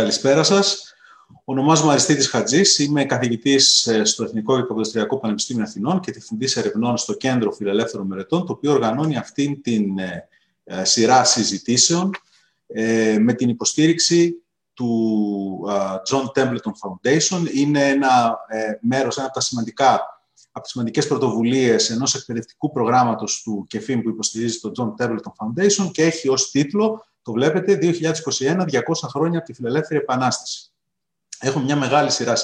Καλησπέρα σας. Ονομάζομαι Αριστίδης Χατζής, είμαι καθηγητής ε, στο Εθνικό και Καποδεστριακό Πανεπιστήμιο Αθηνών και διευθυντής ερευνών στο Κέντρο Φιλελεύθερων Μερετών, το οποίο οργανώνει αυτήν την ε, ε, σειρά συζητήσεων με την υποστήριξη του John Templeton Foundation. Είναι ένα μέρος, ένα από τα σημαντικά από τις σημαντικές πρωτοβουλίες ενός εκπαιδευτικού προγράμματος του ΚΕΦΙΜ που υποστηρίζει το John Templeton Foundation και έχει ως τίτλο το βλέπετε, 2021, 200 χρόνια από τη Φιλελεύθερη Επανάσταση. Έχουμε μια μεγάλη σειρά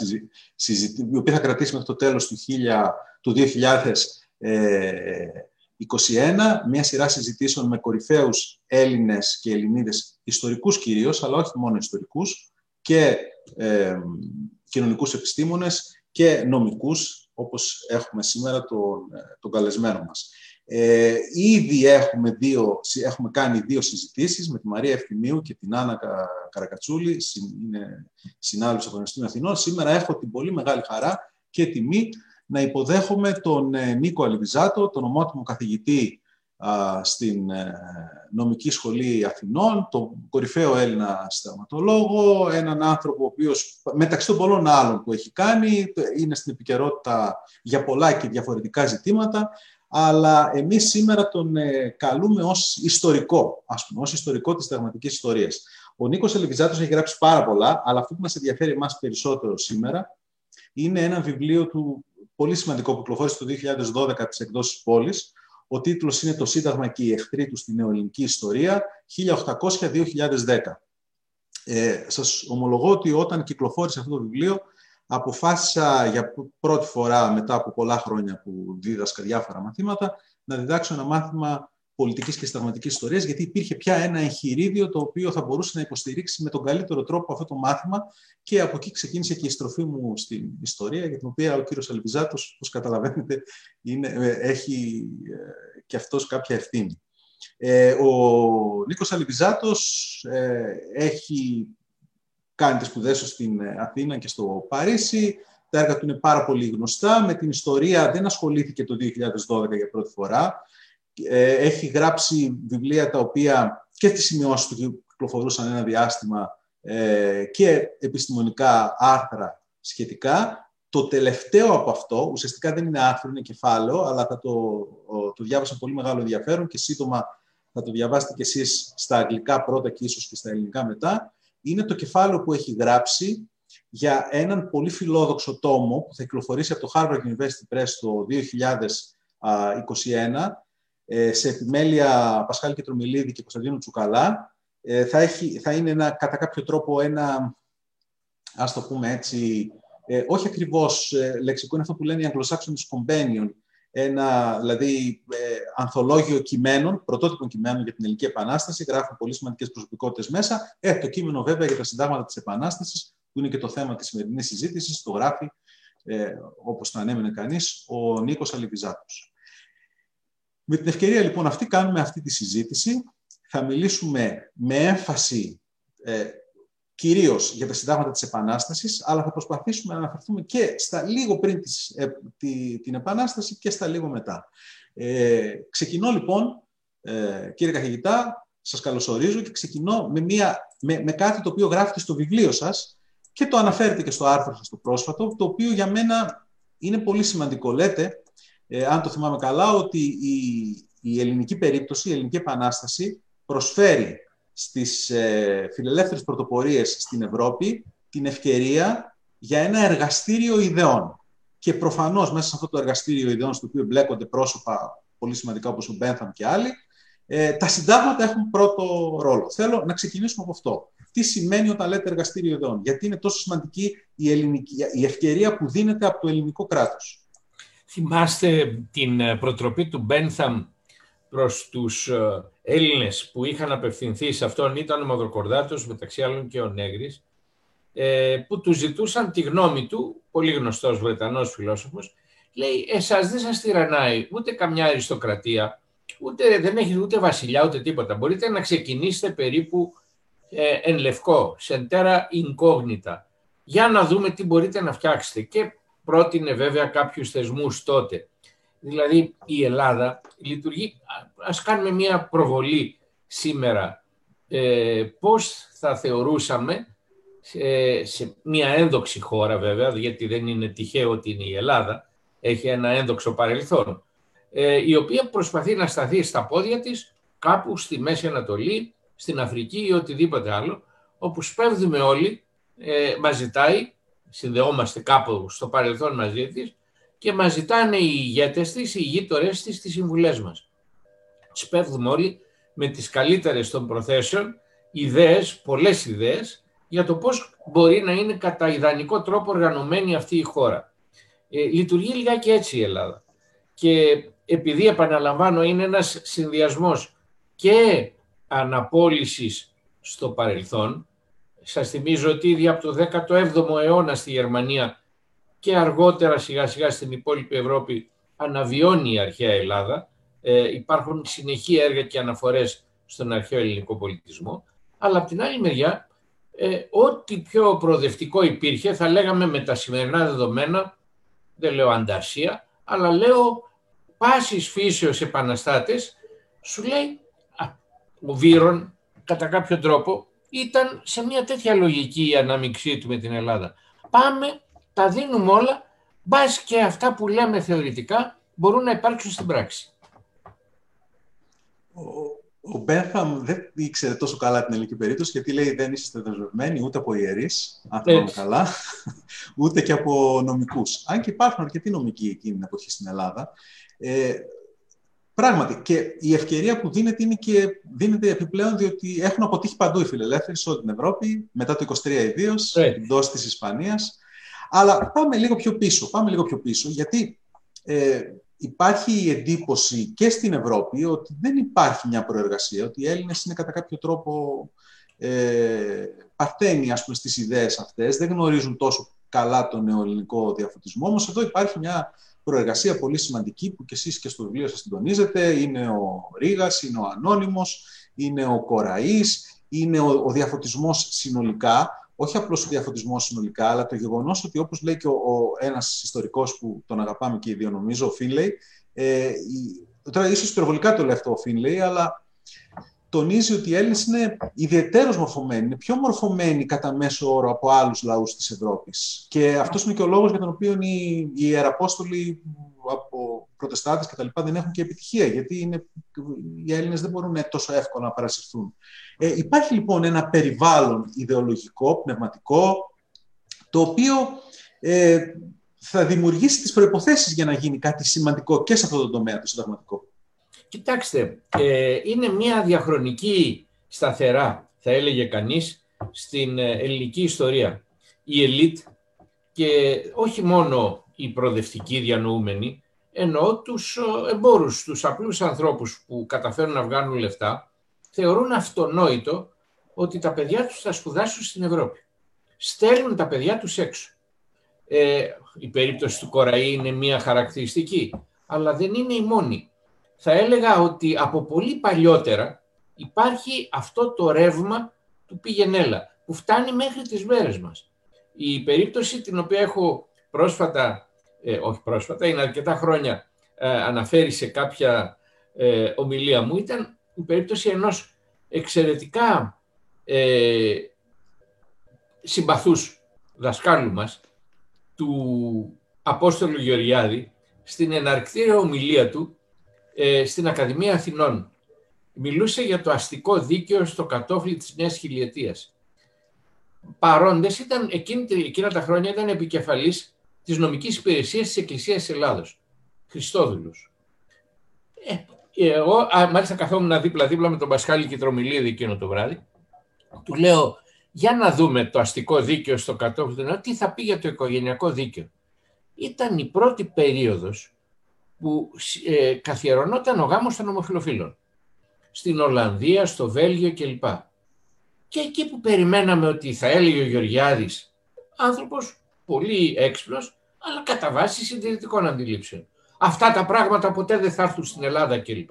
συζητήσεων, η οποία θα κρατήσει μέχρι το τέλος του, 1000, του 2021, μια σειρά συζητήσεων με κορυφαίους Έλληνες και Ελληνίδες, ιστορικούς κυρίως, αλλά όχι μόνο ιστορικούς, και ε, κοινωνικούς επιστήμονες και νομικούς, όπως έχουμε σήμερα τον, τον καλεσμένο μας. Ε, ήδη έχουμε, δύο, έχουμε κάνει δύο συζητήσεις με τη Μαρία Ευθυμίου και την Άννα Καρακατσούλη, είναι συνάδελφος από το Πανεπιστήμιο Αθηνών. Σήμερα έχω την πολύ μεγάλη χαρά και τιμή να υποδέχομαι τον ε, Νίκο Αλιβιζάτο, τον ομότιμο καθηγητή στην ε, νομική σχολή Αθηνών, τον κορυφαίο Έλληνα σταματολόγο, έναν άνθρωπο ο οποίος μεταξύ των πολλών άλλων που έχει κάνει είναι στην επικαιρότητα για πολλά και διαφορετικά ζητήματα αλλά εμείς σήμερα τον ε, καλούμε ως ιστορικό, ας πούμε, ως ιστορικό της πραγματικής ιστορίας. Ο Νίκος Ελεβιζάτος έχει γράψει πάρα πολλά, αλλά αυτό που μας ενδιαφέρει εμάς περισσότερο σήμερα είναι ένα βιβλίο του πολύ σημαντικό που κυκλοφόρησε το 2012 από τις εκδόσεις πόλης. Ο τίτλος είναι «Το Σύνταγμα και οι εχθροί του στη νεοελληνική ιστορία 1800-2010». Ε, σας ομολογώ ότι όταν κυκλοφόρησε αυτό το βιβλίο αποφάσισα για πρώτη φορά μετά από πολλά χρόνια που δίδασκα διάφορα μαθήματα να διδάξω ένα μάθημα πολιτικής και συνταγματική ιστορίας, γιατί υπήρχε πια ένα εγχειρίδιο το οποίο θα μπορούσε να υποστηρίξει με τον καλύτερο τρόπο αυτό το μάθημα. Και από εκεί ξεκίνησε και η στροφή μου στην ιστορία, για την οποία ο κύριος Αλβιζάτος, όπως καταλαβαίνετε, είναι, ε, έχει ε, και αυτός κάποια ευθύνη. Ε, ο Νίκος Αλβιζάτος έχει κάνει τις σπουδές του στην ε, Αθήνα και στο Παρίσι. Τα έργα του είναι πάρα πολύ γνωστά. Με την ιστορία δεν ασχολήθηκε το 2012 για πρώτη φορά. Ε, έχει γράψει βιβλία τα οποία και τις σημειώσεις του κυκλοφορούσαν ένα διάστημα ε, και επιστημονικά άρθρα σχετικά. Το τελευταίο από αυτό, ουσιαστικά δεν είναι άρθρο, είναι κεφάλαιο, αλλά θα το, το διάβασα πολύ μεγάλο ενδιαφέρον και σύντομα θα το διαβάσετε κι εσείς στα αγγλικά πρώτα και ίσως και στα ελληνικά μετά είναι το κεφάλαιο που έχει γράψει για έναν πολύ φιλόδοξο τόμο που θα κυκλοφορήσει από το Harvard University Press το 2021 ε, σε επιμέλεια Πασχάλη Κετρομιλίδη και Κωνσταντίνου Τσουκαλά. Ε, θα, έχει, θα είναι ένα, κατά κάποιο τρόπο ένα, ας το πούμε έτσι, ε, όχι ακριβώς λεξικό, είναι αυτό που λένε οι Anglo-Saxon Companion, ένα δηλαδή ε, ανθολόγιο κειμένων, πρωτότυπων κειμένων για την Ελληνική Επανάσταση. Γράφουν πολύ σημαντικές προσωπικότητες μέσα. Ε, το κείμενο βέβαια για τα συντάγματα της Επανάστασης, που είναι και το θέμα της σημερινής συζήτησης, το γράφει, ε, όπως το ανέμενε κανείς, ο Νίκος Αλιβιζάτος. Με την ευκαιρία λοιπόν αυτή κάνουμε αυτή τη συζήτηση. Θα μιλήσουμε με έμφαση ε, κυρίως για τα συντάγματα της Επανάστασης, αλλά θα προσπαθήσουμε να αναφερθούμε και στα λίγο πριν της, ε, τη, την Επανάσταση και στα λίγο μετά. Ε, ξεκινώ λοιπόν, ε, κύριε καθηγητά, σας καλωσορίζω και ξεκινώ με, μια, με, με κάτι το οποίο γράφετε στο βιβλίο σας και το αναφέρετε και στο άρθρο σας το πρόσφατο, το οποίο για μένα είναι πολύ σημαντικό. Λέτε, ε, αν το θυμάμαι καλά, ότι η, η ελληνική περίπτωση, η ελληνική επανάσταση προσφέρει στις ε, φιλελεύθερες πρωτοπορίες στην Ευρώπη την ευκαιρία για ένα εργαστήριο ιδεών. Και προφανώς μέσα σε αυτό το εργαστήριο ιδεών, στο οποίο μπλέκονται πρόσωπα πολύ σημαντικά όπως ο Μπένθαμ και άλλοι, ε, τα συντάγματα έχουν πρώτο ρόλο. Θέλω να ξεκινήσουμε από αυτό. Τι σημαίνει όταν λέτε εργαστήριο ιδεών, γιατί είναι τόσο σημαντική η, ελληνική, η ευκαιρία που δίνεται από το ελληνικό κράτος; Θυμάστε την ε, προτροπή του Μπένθαμ προς τους ε, Έλληνες που είχαν απευθυνθεί σε αυτόν ήταν ο Μαυροκορδάτος, μεταξύ άλλων και ο Νέγρης, ε, που τους ζητούσαν τη γνώμη του, πολύ γνωστός Βρετανός φιλόσοφος, λέει «Εσάς δεν σας τυραννάει ούτε καμιά αριστοκρατία, ούτε, δεν έχει ούτε βασιλιά ούτε τίποτα. Μπορείτε να ξεκινήσετε περίπου ε, εν λευκό, σεντέρα incognita, για να δούμε τι μπορείτε να φτιάξετε». Και πρότεινε βέβαια κάποιους θεσμούς τότε δηλαδή η Ελλάδα λειτουργεί, ας κάνουμε μια προβολή σήμερα, ε, πώς θα θεωρούσαμε σε, μια ένδοξη χώρα βέβαια, γιατί δεν είναι τυχαίο ότι είναι η Ελλάδα, έχει ένα ένδοξο παρελθόν, ε, η οποία προσπαθεί να σταθεί στα πόδια της κάπου στη Μέση Ανατολή, στην Αφρική ή οτιδήποτε άλλο, όπου σπέβδουμε όλοι, ε, μας ζητάει, συνδεόμαστε κάπου στο παρελθόν μαζί της και μας ζητάνε οι ηγέτες της, οι ηγείτορες της, τις συμβουλές μας. Σπέβδουμε όλοι με τις καλύτερες των προθέσεων, ιδέες, πολλές ιδέες, για το πώς μπορεί να είναι κατά ιδανικό τρόπο οργανωμένη αυτή η χώρα. Ε, λειτουργεί λιγάκι έτσι η Ελλάδα. Και επειδή επαναλαμβάνω είναι ένας συνδυασμός και αναπόλυσης στο παρελθόν, σας θυμίζω ότι ήδη από το 17ο αιώνα στη Γερμανία και αργότερα σιγά σιγά στην υπόλοιπη Ευρώπη αναβιώνει η αρχαία Ελλάδα. Ε, υπάρχουν συνεχή έργα και αναφορές στον αρχαίο ελληνικό πολιτισμό. Αλλά από την άλλη μεριά, ε, ό,τι πιο προοδευτικό υπήρχε, θα λέγαμε με τα σημερινά δεδομένα, δεν λέω ανταρσία, αλλά λέω πάσης φύσεως επαναστάτες, σου λέει ο Βύρον κατά κάποιο τρόπο ήταν σε μια τέτοια λογική η ανάμειξή του με την Ελλάδα. Πάμε, τα δίνουμε όλα, μπας και αυτά που λέμε θεωρητικά μπορούν να υπάρξουν στην πράξη. Ο Μπένθαμ δεν ήξερε τόσο καλά την ελληνική περίπτωση γιατί λέει δεν είστε δεσμευμένοι ούτε από ιερείς, αν θυμάμαι καλά, ούτε και από νομικούς. Αν και υπάρχουν αρκετοί νομικοί εκείνη την εποχή στην Ελλάδα. Ε, πράγματι, και η ευκαιρία που δίνεται είναι και δίνεται επιπλέον διότι έχουν αποτύχει παντού οι φιλελεύθεροι σε όλη την Ευρώπη, μετά το 23 ιδίως, εντό της Ισπανίας. Αλλά πάμε λίγο πιο πίσω. Πάμε λίγο πιο πίσω, γιατί ε, υπάρχει η εντύπωση και στην Ευρώπη ότι δεν υπάρχει μια προεργασία, ότι οι Έλληνες είναι κατά κάποιο τρόπο ε, παθαίνει ας πούμε, στις ιδέες αυτές, δεν γνωρίζουν τόσο καλά τον νεοελληνικό διαφωτισμό, όμως. Εδώ υπάρχει μια προεργασία πολύ σημαντική που και εσείς και στο βιβλίο σας συντονίζετε, είναι ο Ρήγας, είναι ο Ανώνυμος, είναι ο Κοραής, είναι ο, ο διαφωτισμός συνολικά, όχι απλώς ο διαφωτισμός συνολικά, αλλά το γεγονός ότι όπως λέει και ο, ο ένας ιστορικός που τον αγαπάμε και οι δύο νομίζω, ο Φίνλεϊ, ε, τώρα ίσως υπερβολικά το λέει αυτό ο Φίνλεϊ, αλλά τονίζει ότι οι Έλληνες είναι ιδιαίτερως μορφωμένοι, είναι πιο μορφωμένοι κατά μέσο όρο από άλλους λαούς της Ευρώπης. Και αυτός είναι και ο λόγος για τον οποίο οι, οι Ιεραπόστολοι από προτεστάτες και τα λοιπά δεν έχουν και επιτυχία, γιατί είναι, οι Έλληνες δεν μπορούν τόσο εύκολα να παρασυρθούν. Ε, υπάρχει λοιπόν ένα περιβάλλον ιδεολογικό, πνευματικό, το οποίο ε, θα δημιουργήσει τις προϋποθέσεις για να γίνει κάτι σημαντικό και σε αυτό το τομέα το συνταγματικό. Κοιτάξτε, ε, είναι μια διαχρονική σταθερά, θα έλεγε κανείς, στην ε, ελληνική ιστορία. Η ελίτ και όχι μόνο οι προοδευτικοί διανοούμενοι, ενώ τους ε, εμπόρους, τους απλούς ανθρώπους που καταφέρουν να βγάλουν λεφτά, θεωρούν αυτονόητο ότι τα παιδιά τους θα σπουδάσουν στην Ευρώπη. Στέλνουν τα παιδιά τους έξω. Ε, η περίπτωση του Κοραή είναι μία χαρακτηριστική, αλλά δεν είναι η μόνη. Θα έλεγα ότι από πολύ παλιότερα υπάρχει αυτό το ρεύμα του πηγενέλα, που φτάνει μέχρι τις μέρες μας. Η περίπτωση την οποία έχω πρόσφατα, ε, όχι πρόσφατα, είναι αρκετά χρόνια, ε, αναφέρει σε κάποια ε, ομιλία μου, ήταν η περίπτωση ενός εξαιρετικά ε, συμπαθούς δασκάλου μας, του Απόστολου Γεωργιάδη, στην εναρκτήρια ομιλία του ε, στην Ακαδημία Αθηνών. Μιλούσε για το αστικό δίκαιο στο κατόφλι της Νέας Χιλιετίας. Παρόντες ήταν, εκείνη, εκείνα τα χρόνια ήταν επικεφαλής της νομικής υπηρεσίας της Εκκλησίας Ελλάδος. Χριστόδουλος. Ε, εγώ μάλιστα καθόμουν δίπλα-δίπλα με τον Πασχάλη Κιτρομιλίδη εκείνο το βράδυ. Του λέω, για να δούμε το αστικό δίκαιο στο κατόφλι, τι θα πει για το οικογενειακό δίκαιο. Ήταν η πρώτη περίοδος που ε, καθιερωνόταν ο γάμος των ομοφιλοφίλων. Στην Ολλανδία, στο Βέλγιο κλπ. Και εκεί που περιμέναμε ότι θα έλεγε ο Γεωργιάδης, άνθρωπος πολύ έξυπνος, αλλά κατά βάση συντηρητικών αντιλήψεων. Αυτά τα πράγματα ποτέ δεν θα έρθουν στην Ελλάδα κλπ.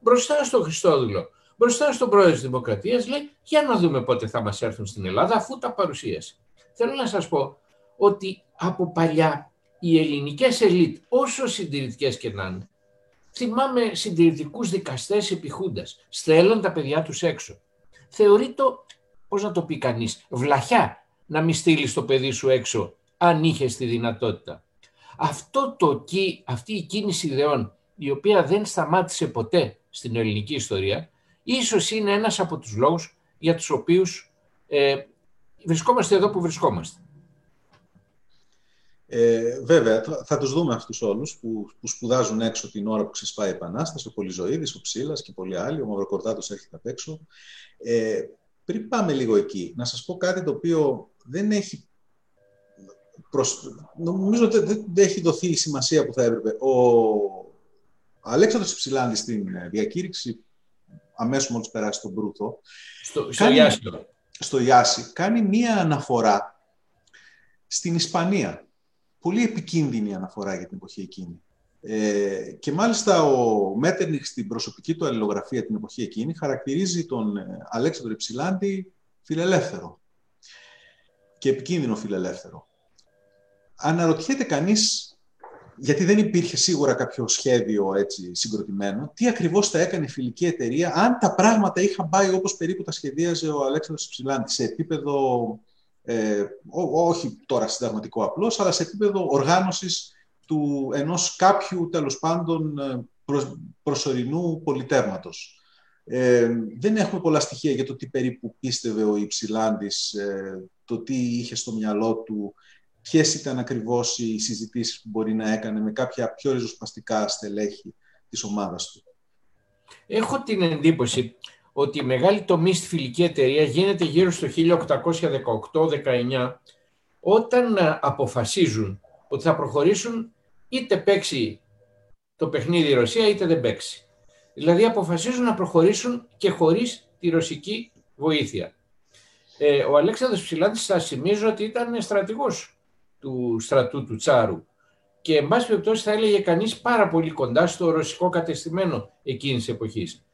Μπροστά στο Χριστόδουλο, μπροστά στον πρόεδρο της Δημοκρατίας λέει για να δούμε πότε θα μας έρθουν στην Ελλάδα αφού τα παρουσίασε. Θέλω να σας πω ότι από παλιά οι ελληνικές ελίτ, όσο συντηρητικές και να είναι, θυμάμαι συντηρητικούς δικαστές επιχούντας, στέλνουν τα παιδιά τους έξω. Θεωρεί το, πώς να το πει κανείς, βλαχιά να μην στείλεις το παιδί σου έξω, αν είχε τη δυνατότητα. Αυτό το, αυτή η κίνηση ιδεών, η οποία δεν σταμάτησε ποτέ στην ελληνική ιστορία, ίσως είναι ένας από τους λόγους για τους οποίους ε, βρισκόμαστε εδώ που βρισκόμαστε. Ε, βέβαια, θα, θα τους δούμε αυτούς όλους που, που σπουδάζουν έξω την ώρα που ξεσπάει η Επανάσταση, ο Πολυζωήδης, ο Ψήλας και πολλοί άλλοι, ο Μαυροκορδάτος έρχεται απ' έξω. Ε, πριν πάμε λίγο εκεί, να σας πω κάτι το οποίο δεν έχει προς... νομίζω ότι δεν έχει δοθεί η σημασία που θα έπρεπε. Ο Αλέξανδρος Ψηλάνδης στην ε, διακήρυξη, αμέσως μόλις περάσει τον Μπρούθο, στο, στο, Ιάση. στο Ιάση, κάνει μία αναφορά στην Ισπανία. Πολύ επικίνδυνη αναφορά για την εποχή εκείνη. Ε, και μάλιστα ο Μέτερνιχ στην προσωπική του αλληλογραφία την εποχή εκείνη χαρακτηρίζει τον ε, Αλέξανδρο Υψηλάντη φιλελεύθερο και επικίνδυνο φιλελεύθερο. Αναρωτιέται κανείς, γιατί δεν υπήρχε σίγουρα κάποιο σχέδιο έτσι συγκροτημένο, τι ακριβώς θα έκανε η φιλική εταιρεία αν τα πράγματα είχαν πάει όπως περίπου τα σχεδίαζε ο Αλέξανδρος Υψηλάντης, σε επίπεδο, ε, όχι τώρα συνταγματικό απλώς, αλλά σε επίπεδο οργάνωσης του ενός κάποιου τέλος πάντων ε, προσωρινού πολιτεύματος. Ε, δεν έχουμε πολλά στοιχεία για το τι περίπου πίστευε ο Υψηλάντης, ε, το τι είχε στο μυαλό του, ποιες ήταν ακριβώς οι συζητήσεις που μπορεί να έκανε με κάποια πιο ριζοσπαστικά στελέχη της ομάδας του; Έχω την εντύπωση ότι η μεγάλη τομή στη φιλική εταιρεία γίνεται γύρω στο 1818-19 όταν αποφασίζουν ότι θα προχωρήσουν είτε παίξει το παιχνίδι η Ρωσία είτε δεν παίξει. Δηλαδή αποφασίζουν να προχωρήσουν και χωρίς τη ρωσική βοήθεια. Ε, ο Αλέξανδρος Ψηλάντης θα θυμίζω ότι ήταν στρατηγός του στρατού του Τσάρου και εν πάση περιπτώσει θα έλεγε κανείς πάρα πολύ κοντά στο ρωσικό κατεστημένο εκείνης εποχής.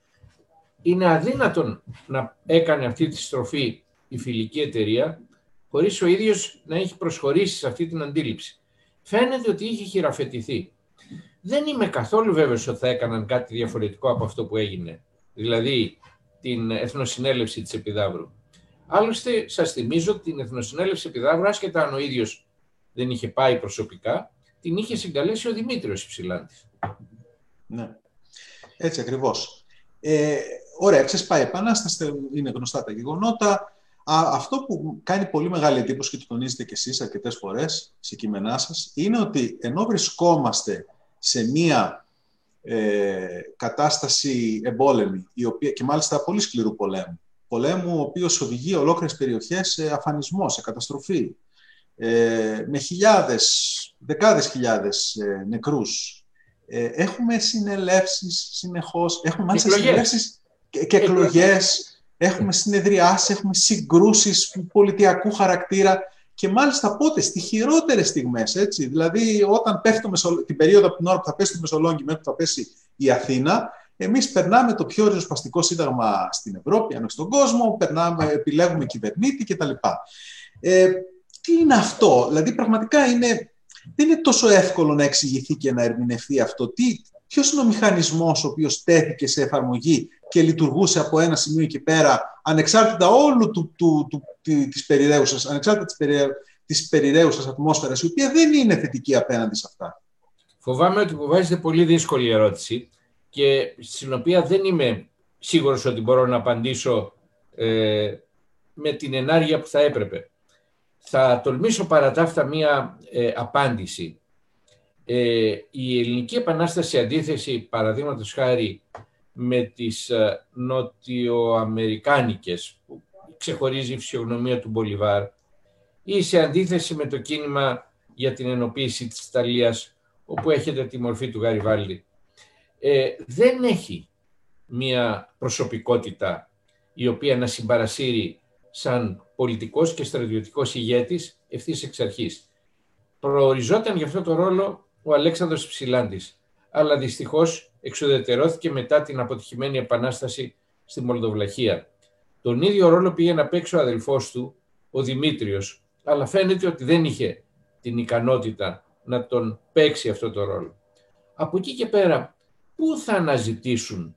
Είναι αδύνατον να έκανε αυτή τη στροφή η φιλική εταιρεία χωρίς ο ίδιος να έχει προσχωρήσει σε αυτή την αντίληψη. Φαίνεται ότι είχε χειραφετηθεί. Δεν είμαι καθόλου βέβαιος ότι θα έκαναν κάτι διαφορετικό από αυτό που έγινε, δηλαδή την Εθνοσυνέλευση της Επιδαύρου. Άλλωστε, σας θυμίζω ότι την Εθνοσυνέλευση Επιδαύρου, άσχετα αν ο ίδιος δεν είχε πάει προσωπικά, την είχε συγκαλέσει ο Δημήτριος Υψηλάντης. Ναι, έτσι ακριβώς. Ε, ωραία, ξεσπάει επανάσταση, είναι γνωστά τα γεγονότα. αυτό που κάνει πολύ μεγάλη εντύπωση και το τονίζετε κι εσείς αρκετές φορές σε κείμενά σας, είναι ότι ενώ βρισκόμαστε σε μία ε, κατάσταση εμπόλεμη, η οποία, και μάλιστα πολύ σκληρού πολέμου, πολέμου ο οποίος οδηγεί ολόκληρες περιοχές σε αφανισμό, σε καταστροφή, ε, με χιλιάδες, δεκάδες χιλιάδες ε, νεκρούς. Ε, έχουμε συνελεύσεις συνεχώς, έχουμε μάλιστα συνελεύσεις και, και εκλογές, έχουμε συνεδριάσεις, έχουμε συγκρούσεις πολιτιακού χαρακτήρα και μάλιστα πότε, στις χειρότερες στιγμές, έτσι. Δηλαδή, όταν πέφτει το την περίοδο από την ώρα που θα πέσει το Μεσολόγγι μέχρι που θα πέσει η Αθήνα, εμείς περνάμε το πιο ριζοσπαστικό σύνταγμα στην Ευρώπη, αν στον κόσμο, περνάμε, επιλέγουμε κυβερνήτη κτλ. Ε, τι είναι αυτό; Δηλαδή πραγματικά είναι, δεν είναι τόσο εύκολο να εξηγηθεί και να ερμηνευτεί αυτό. Τι, ποιος είναι ο μηχανισμός ο οποίος τέθηκε σε εφαρμογή και λειτουργούσε από ένα σημείο εκεί πέρα, ανεξάρτητα όλου του, του, του, της περιραίουσας, ανεξάρτητα της, περι, της περιραίουσας ατμόσφαιρας, η οποία δεν είναι θετική απέναντι σε αυτά. Φοβάμαι ότι μου βάζετε πολύ δύσκολη ερώτηση και στην οποία δεν είμαι σίγουρος ότι μπορώ να απαντήσω ε, με την ενάργεια που θα έπρεπε. Θα τολμήσω παρά τα αυτά μία ε, απάντηση. Ε, η Ελληνική Επανάσταση αντίθεση, παραδείγματος χάρη, με τις ε, νοτιοαμερικάνικες, που ξεχωρίζει η φυσιογνωμία του Μπολιβάρ, ή σε αντίθεση με το κίνημα για την ενοποίηση της Ιταλίας, όπου έχετε τη μορφή του Γαριβάλη, ε, δεν έχει μία προσωπικότητα η οποία να συμπαρασύρει σαν πολιτικός και στρατιωτικός ηγέτης ευθύς εξ αρχής. Προοριζόταν για αυτό το ρόλο ο Αλέξανδρος Ψηλάντης, αλλά δυστυχώς εξουδετερώθηκε μετά την αποτυχημένη επανάσταση στη Μολδοβλαχία. Τον ίδιο ρόλο πήγε να παίξει ο αδελφός του, ο Δημήτριος, αλλά φαίνεται ότι δεν είχε την ικανότητα να τον παίξει αυτό το ρόλο. Από εκεί και πέρα, πού θα αναζητήσουν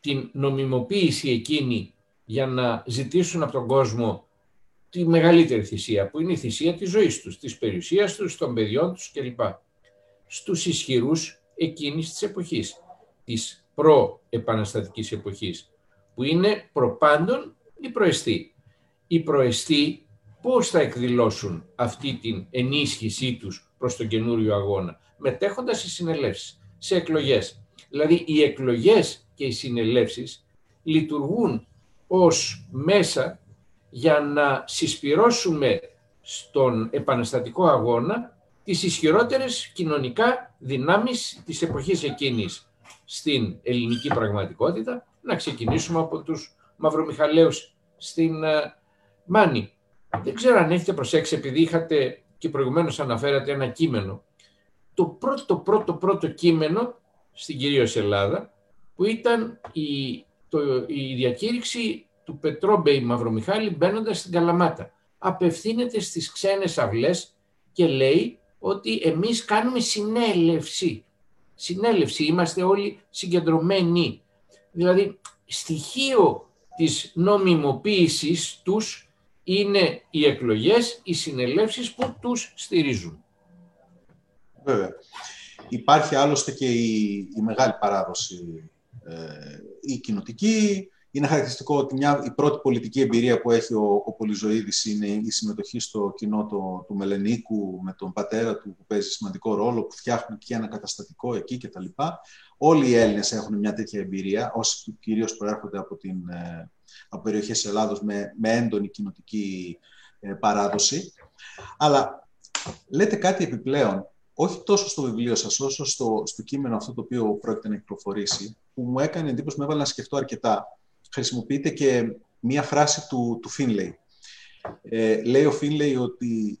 την νομιμοποίηση εκείνη για να ζητήσουν από τον κόσμο τη μεγαλύτερη θυσία, που είναι η θυσία της ζωής τους, της περιουσίας τους, των παιδιών τους κλπ. Στους ισχυρούς εκείνης της εποχής, της προ-επαναστατικής εποχής, που είναι προπάντων οι προεστοί. Οι προεστοί πώς θα εκδηλώσουν αυτή την ενίσχυσή τους προς τον καινούριο αγώνα, μετέχοντας σε συνελεύσεις, σε εκλογές. Δηλαδή οι εκλογές και οι συνελεύσεις λειτουργούν ως μέσα για να συσπυρώσουμε στον επαναστατικό αγώνα τις ισχυρότερες κοινωνικά δυνάμεις της εποχής εκείνης στην ελληνική πραγματικότητα, να ξεκινήσουμε από τους Μαυρομιχαλαίους στην ε, Μάνη. Δεν ξέρω αν έχετε προσέξει, επειδή είχατε και προηγουμένως αναφέρατε ένα κείμενο. Το πρώτο, πρώτο, πρώτο κείμενο στην κυρίως Ελλάδα, που ήταν η, το, η διακήρυξη του Πετρόμπεϊ Μαυρομιχάλη μπαίνοντας στην Καλαμάτα. Απευθύνεται στις ξένες αυλές και λέει ότι εμείς κάνουμε συνέλευση. Συνέλευση, είμαστε όλοι συγκεντρωμένοι. Δηλαδή, στοιχείο της νομιμοποίησης τους είναι οι εκλογές, οι συνελεύσεις που τους στηρίζουν. Βέβαια. Υπάρχει άλλωστε και η, η μεγάλη παράδοση, ε, η κοινοτική, είναι χαρακτηριστικό ότι μια, η πρώτη πολιτική εμπειρία που έχει ο, ο Πολυζωήδης είναι η συμμετοχή στο κοινό το, του Μελενίκου με τον πατέρα του που παίζει σημαντικό ρόλο, που φτιάχνουν και ένα καταστατικό εκεί κτλ. Όλοι οι Έλληνες έχουν μια τέτοια εμπειρία, όσοι κυρίως προέρχονται από, την, ε, από περιοχές Ελλάδος με, με έντονη κοινοτική ε, παράδοση. Αλλά λέτε κάτι επιπλέον, όχι τόσο στο βιβλίο σας, όσο στο, στο κείμενο αυτό το οποίο πρόκειται να κυκλοφορήσει, που μου έκανε εντύπωση, με έβαλε να σκεφτώ αρκετά χρησιμοποιείται και μία φράση του, του Φίνλεϊ. Ε, λέει ο Φίνλεϊ ότι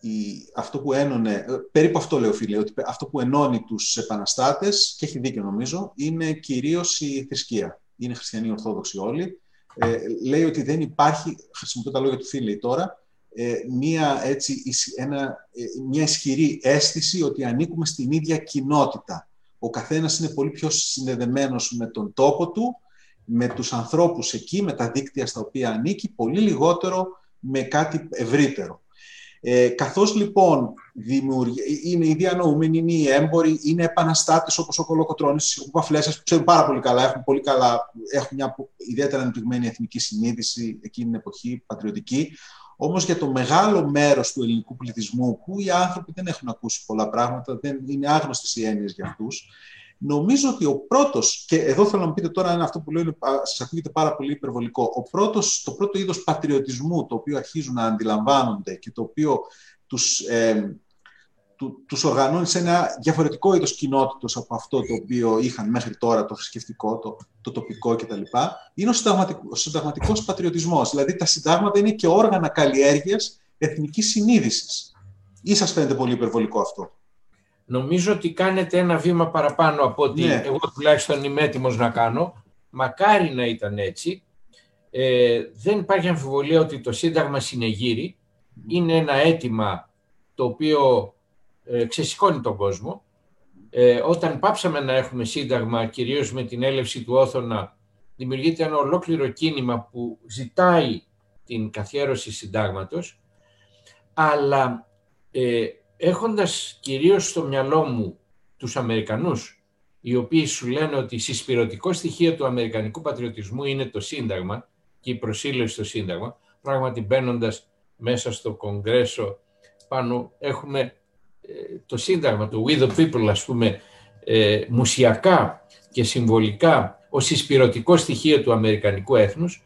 η, αυτό που ένωνε, ε, περίπου αυτό λέει ο Φίνλεϊ, ότι αυτό που ενώνει τους επαναστάτες, και έχει δίκιο νομίζω, είναι κυρίως η θρησκεία. Είναι χριστιανοί ορθόδοξοι όλοι. Ε, λέει ότι δεν υπάρχει, χρησιμοποιώ τα λόγια του Φίνλεϊ τώρα, ε, μία, έτσι, ένα, ε, μια ισχυρή αίσθηση ότι ανήκουμε στην ίδια κοινότητα. Ο καθένας είναι πολύ πιο συνδεδεμένος με τον τόπο του με τους ανθρώπους εκεί, με τα δίκτυα στα οποία ανήκει, πολύ λιγότερο με κάτι ευρύτερο. Ε, καθώς λοιπόν είναι οι διανοούμενοι, είναι οι έμποροι, είναι επαναστάτες όπως ο Κολοκοτρώνης, οι Παφλέσσας που ξέρουν πάρα πολύ καλά, έχουν, πολύ καλά, έχουν μια ιδιαίτερα ανεπτυγμένη εθνική συνείδηση εκείνη την εποχή, πατριωτική. Όμως για το μεγάλο μέρος του ελληνικού πληθυσμού, που οι άνθρωποι δεν έχουν ακούσει πολλά πράγματα, δεν είναι άγνωστες οι έννοιες για αυτούς, Νομίζω ότι ο πρώτος, και εδώ θέλω να μου πείτε τώρα αν αυτό που λέω σας ακούγεται πάρα πολύ υπερβολικό, ο πρώτος, το πρώτο είδος πατριωτισμού το οποίο αρχίζουν να αντιλαμβάνονται και το οποίο τους ε, του, τους οργανώνει σε ένα διαφορετικό είδος κοινότητος από αυτό το οποίο είχαν μέχρι τώρα, το θρησκευτικό, το, το τοπικό κτλ. Είναι ο, συνταγματικό, ο συνταγματικός πατριωτισμός. Δηλαδή τα συντάγματα είναι και όργανα καλλιέργειας εθνικής συνείδησης. Ή σας φαίνεται πολύ υπερβολικό αυτό; Νομίζω ότι κάνετε ένα βήμα παραπάνω από ότι ναι. εγώ τουλάχιστον είμαι έτοιμος να κάνω. Μακάρι να ήταν έτσι. Ε, δεν υπάρχει αμφιβολία ότι το Σύνταγμα συνεγείρει. Είναι ένα αίτημα το οποίο ε, ξεσηκώνει τον κόσμο. Ε, όταν πάψαμε να έχουμε Σύνταγμα, κυρίως με την έλευση του Όθωνα, δημιουργείται ένα ολόκληρο κίνημα που ζητάει την καθιέρωση συντάγματος, αλλά ε, έχοντας κυρίως στο μυαλό μου τους Αμερικανούς, οι οποίοι σου λένε ότι η συσπηρωτικό στοιχείο του Αμερικανικού πατριωτισμού είναι το Σύνταγμα και η προσήλωση στο Σύνταγμα, πράγματι μπαίνοντας μέσα στο Κογκρέσο πάνω έχουμε ε, το Σύνταγμα, το We the People, ας πούμε, ε, μουσιακά και συμβολικά ως συσπηρωτικό στοιχείο του Αμερικανικού έθνους,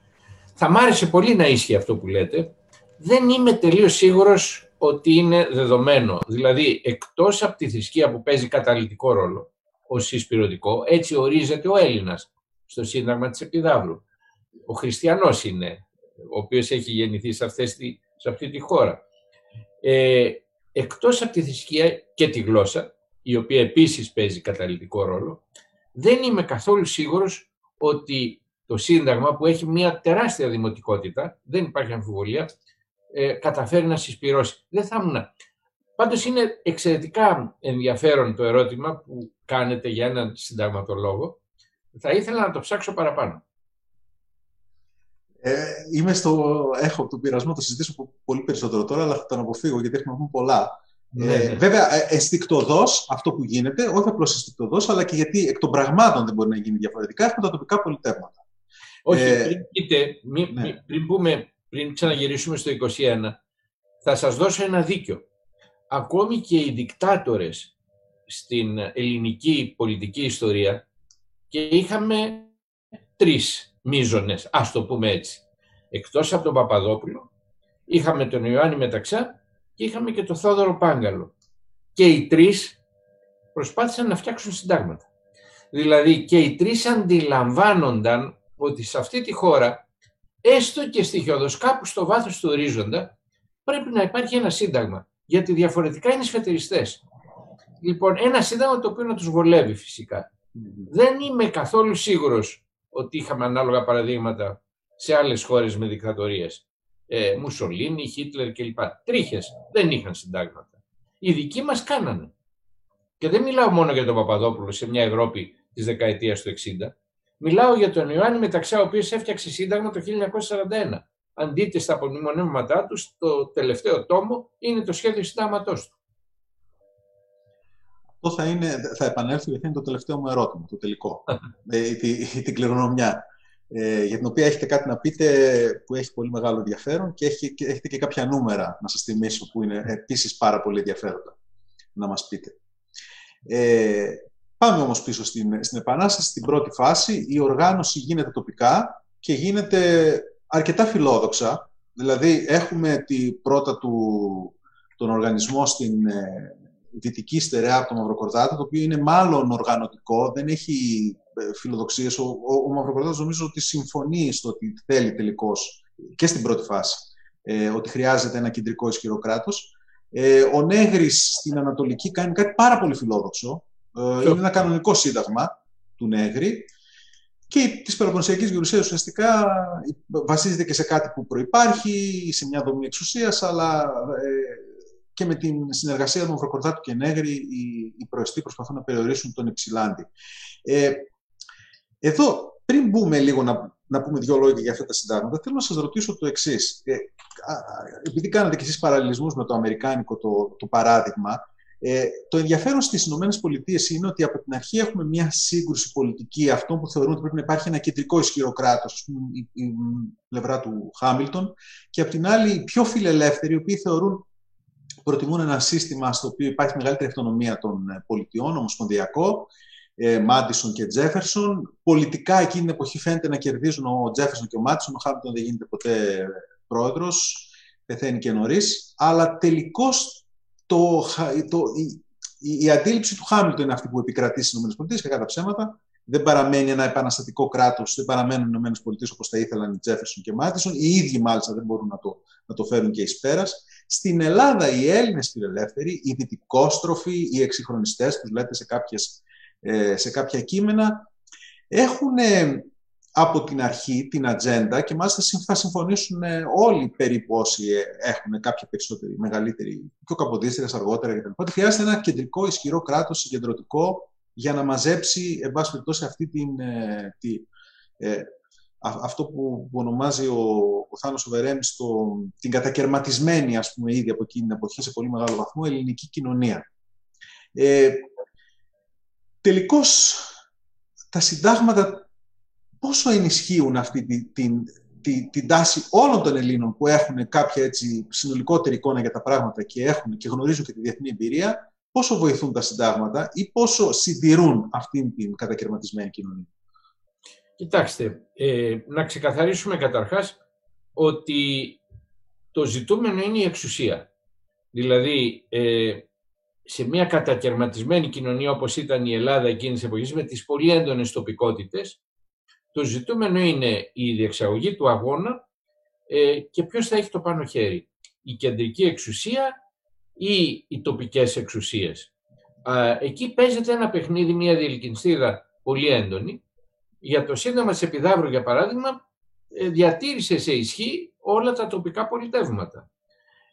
θα μ' άρεσε πολύ να ίσχυε αυτό που λέτε. Δεν είμαι τελείως σίγουρος ότι είναι δεδομένο. Δηλαδή, εκτός από τη θρησκεία που παίζει καταλητικό ρόλο ως εισπυρωτικό, έτσι ορίζεται ο Έλληνας στο Σύνταγμα της Επιδαύρου. Ο χριστιανός είναι, ο οποίος έχει γεννηθεί σε, αυτές τη, σε αυτή τη χώρα. Ε, εκτός από τη θρησκεία και τη γλώσσα, η οποία επίσης παίζει καταλητικό ρόλο, δεν είμαι καθόλου σίγουρος ότι το Σύνταγμα που έχει μια τεράστια δημοτικότητα, δεν υπάρχει αμφιβολία, ε, καταφέρει να συσπυρώσει. Δεν θα ήμουν. Πάντως είναι εξαιρετικά ενδιαφέρον το ερώτημα που κάνετε για έναν συνταγματολόγο. Θα ήθελα να το ψάξω παραπάνω. Ε, είμαι στο, έχω τον πειρασμό να το συζητήσω πολύ περισσότερο τώρα, αλλά θα τον αποφύγω γιατί έχουμε πούμε πολλά. Ναι, ε, ναι. Βέβαια, ε, αισθηκτοδός αυτό που γίνεται, όχι απλώς αισθηκτοδός, αλλά και γιατί εκ των πραγμάτων δεν μπορεί να γίνει διαφορετικά, έχουμε τα τοπικά πολιτεύματα. Όχι, ε, πριν, πείτε, ναι. πριν, πούμε, πριν ξαναγυρίσουμε στο 21, θα σας δώσω ένα δίκιο. Ακόμη και οι δικτάτορες στην ελληνική πολιτική ιστορία και είχαμε τρεις μίζονες, ας το πούμε έτσι. Εκτός από τον Παπαδόπουλο, είχαμε τον Ιωάννη Μεταξά και είχαμε και τον Θόδωρο Πάγκαλο. Και οι τρεις προσπάθησαν να φτιάξουν συντάγματα. Δηλαδή και οι τρεις αντιλαμβάνονταν ότι σε αυτή τη χώρα, έστω και στοιχειοδός κάπου στο βάθος του ορίζοντα, πρέπει να υπάρχει ένα σύνταγμα. Γιατί διαφορετικά είναι σφετεριστές. Λοιπόν, ένα σύνταγμα το οποίο να τους βολεύει φυσικά. Δεν είμαι καθόλου σίγουρος ότι είχαμε ανάλογα παραδείγματα σε άλλες χώρες με δικτατορίες. Ε, Μουσολίνη, Χίτλερ κλπ. Τρίχες. Δεν είχαν συντάγματα. Οι δικοί μας κάνανε. Και δεν μιλάω μόνο για τον Παπαδόπουλο σε μια Ευρώπη της δεκαετίας του 60. Μιλάω για τον Ιωάννη Μεταξά, ο οποίος έφτιαξε σύνταγμα το 1941. Αν δείτε στα απομνημονεύματά του, το τελευταίο τόμο είναι το σχέδιο συντάγματός του. Αυτό θα, είναι, θα επανέλθω γιατί είναι το τελευταίο μου ερώτημα, το τελικό, ε, η, την κληρονομιά, ε, για την οποία έχετε κάτι να πείτε που έχει πολύ μεγάλο ενδιαφέρον και, έχει, και έχετε και κάποια νούμερα να σας θυμίσω που είναι επίσης πάρα πολύ ενδιαφέροντα να μας πείτε. Ε, πάμε όμως πίσω στην, στην Επανάσταση, στην πρώτη φάση, η οργάνωση γίνεται τοπικά και γίνεται αρκετά φιλόδοξα. Δηλαδή έχουμε τη πρώτα του, τον οργανισμό στην, ε, δυτική στερεά από το Μαυροκορδάτα, το οποίο είναι μάλλον οργανωτικό, δεν έχει ε, φιλοδοξίες. Ο, ο, ο νομίζω ότι συμφωνεί στο ότι θέλει τελικώς και στην πρώτη φάση ε, ότι χρειάζεται ένα κεντρικό ισχυρό κράτος. Ε, ο Νέγρης στην Ανατολική κάνει κάτι πάρα πολύ φιλόδοξο. Ε, είναι ένα κανονικό σύνταγμα του Νέγρη. Και της Πελοποννησιακής Γερουσίας ουσιαστικά βασίζεται και σε κάτι που προπάρχει, σε μια δομή εξουσίας, αλλά ε, και με την συνεργασία του Μαυροκορδάτου και Νέγρη οι, οι προεστοί προσπαθούν να περιορίσουν τον Υψηλάντη. Ε, εδώ, πριν μπούμε λίγο να, να πούμε δύο λόγια για αυτά τα συντάγματα, θέλω να σας ρωτήσω το εξής. Ε, επειδή κάνατε και εσείς παραλληλισμούς με το αμερικάνικο το, το παράδειγμα, ε, το ενδιαφέρον στις ΗΠΑ είναι ότι από την αρχή έχουμε μια σύγκρουση πολιτική αυτών που θεωρούν ότι πρέπει να υπάρχει ένα κεντρικό ισχυρό κράτος, η, η πλευρά του Χάμιλτον, και από την άλλη οι πιο φιλελεύθεροι, οι οποίοι θεωρούν προτιμούν ένα σύστημα στο οποίο υπάρχει μεγαλύτερη αυτονομία των ε, πολιτειών, ομοσπονδιακό, ε, Μάντισον και Τζέφερσον. Πολιτικά εκείνη την εποχή φαίνεται να κερδίζουν ο Τζέφερσον και ο Μάντισον. Ο Χάμιλτον δεν γίνεται ποτέ πρόεδρος, πεθαίνει και νωρίς. Αλλά τελικώς το, το, η, η, αντίληψη του Χάμιλτον είναι αυτή που επικρατεί στις ΗΠΑ και κατά ψέματα. Δεν παραμένει ένα επαναστατικό κράτος, δεν παραμένουν οι ΗΠΑ όπως τα ήθελαν οι Τζέφερσον και Μάντισον. Οι ίδιοι μάλιστα δεν μπορούν να το, να το φέρουν και εις πέρας. Στην Ελλάδα οι Έλληνες φιλελεύθεροι, οι δυτικόστροφοι, οι εξυγχρονιστές, τους λέτε σε, κάποιες, ε, σε κάποια κείμενα, έχουν ε, από την αρχή την ατζέντα και μάλιστα θα συμφωνήσουν ε, όλοι περίπου όσοι έχουν κάποια περισσότερη, μεγαλύτερη, και ο Καποδίστρια αργότερα κτλ. Ότι χρειάζεται ένα κεντρικό ισχυρό κράτος συγκεντρωτικό για να μαζέψει, εν πάση περιπτώσει, αυτή την, τη, αυτό που, ονομάζει ο, ο Θάνος Σοβερέμις την κατακαιρματισμένη, ας πούμε, ήδη από εκείνη την εποχή σε πολύ μεγάλο βαθμό, ελληνική κοινωνία. Ε, τελικώς, τα συντάγματα πόσο ενισχύουν αυτή την, την, την, την τάση όλων των Ελλήνων που έχουν κάποια έτσι, συνολικότερη εικόνα για τα πράγματα και, έχουν, και γνωρίζουν και τη διεθνή εμπειρία, πόσο βοηθούν τα συντάγματα ή πόσο συντηρούν αυτήν την κατακαιρματισμένη κοινωνία; Κοιτάξτε, ε, να ξεκαθαρίσουμε καταρχάς ότι το ζητούμενο είναι η εξουσία. Δηλαδή, ε, σε μια κατακαιρματισμένη κοινωνία όπως ήταν η Ελλάδα εκείνης της εποχής, με τις πολύ έντονες τοπικότητες, το ζητούμενο είναι η διεξαγωγή του αγώνα ε, και ποιος θα έχει το πάνω χέρι. Η κεντρική εξουσία ή οι τοπικές εξουσίες. εκεί παίζεται ένα παιχνίδι, μια διελκυνστήρα πολύ έντονη, για το Σύνταγμα της Επιδαύρου, για παράδειγμα, ε, διατήρησε σε ισχύ όλα τα τοπικά πολιτεύματα.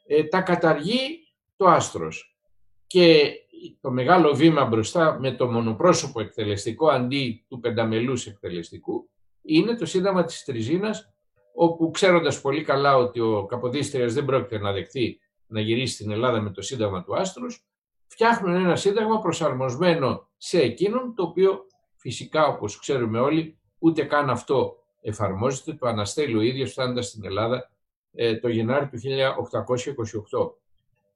Ε, τα καταργεί το άστρος. Και το μεγάλο βήμα μπροστά με το μονοπρόσωπο εκτελεστικό αντί του πενταμελούς εκτελεστικού είναι το Σύνταγμα της Τριζίνας όπου ξέροντας πολύ καλά ότι ο Καποδίστριας δεν πρόκειται να δεχθεί να γυρίσει στην Ελλάδα με το Σύνταγμα του Άστρους, φτιάχνουν ένα Σύνταγμα προσαρμοσμένο σε εκείνον, το οποίο φυσικά όπως ξέρουμε όλοι ούτε καν αυτό εφαρμόζεται, το αναστέλει ο ίδιος φτάνοντας στην Ελλάδα ε, το Γενάρη του 1828.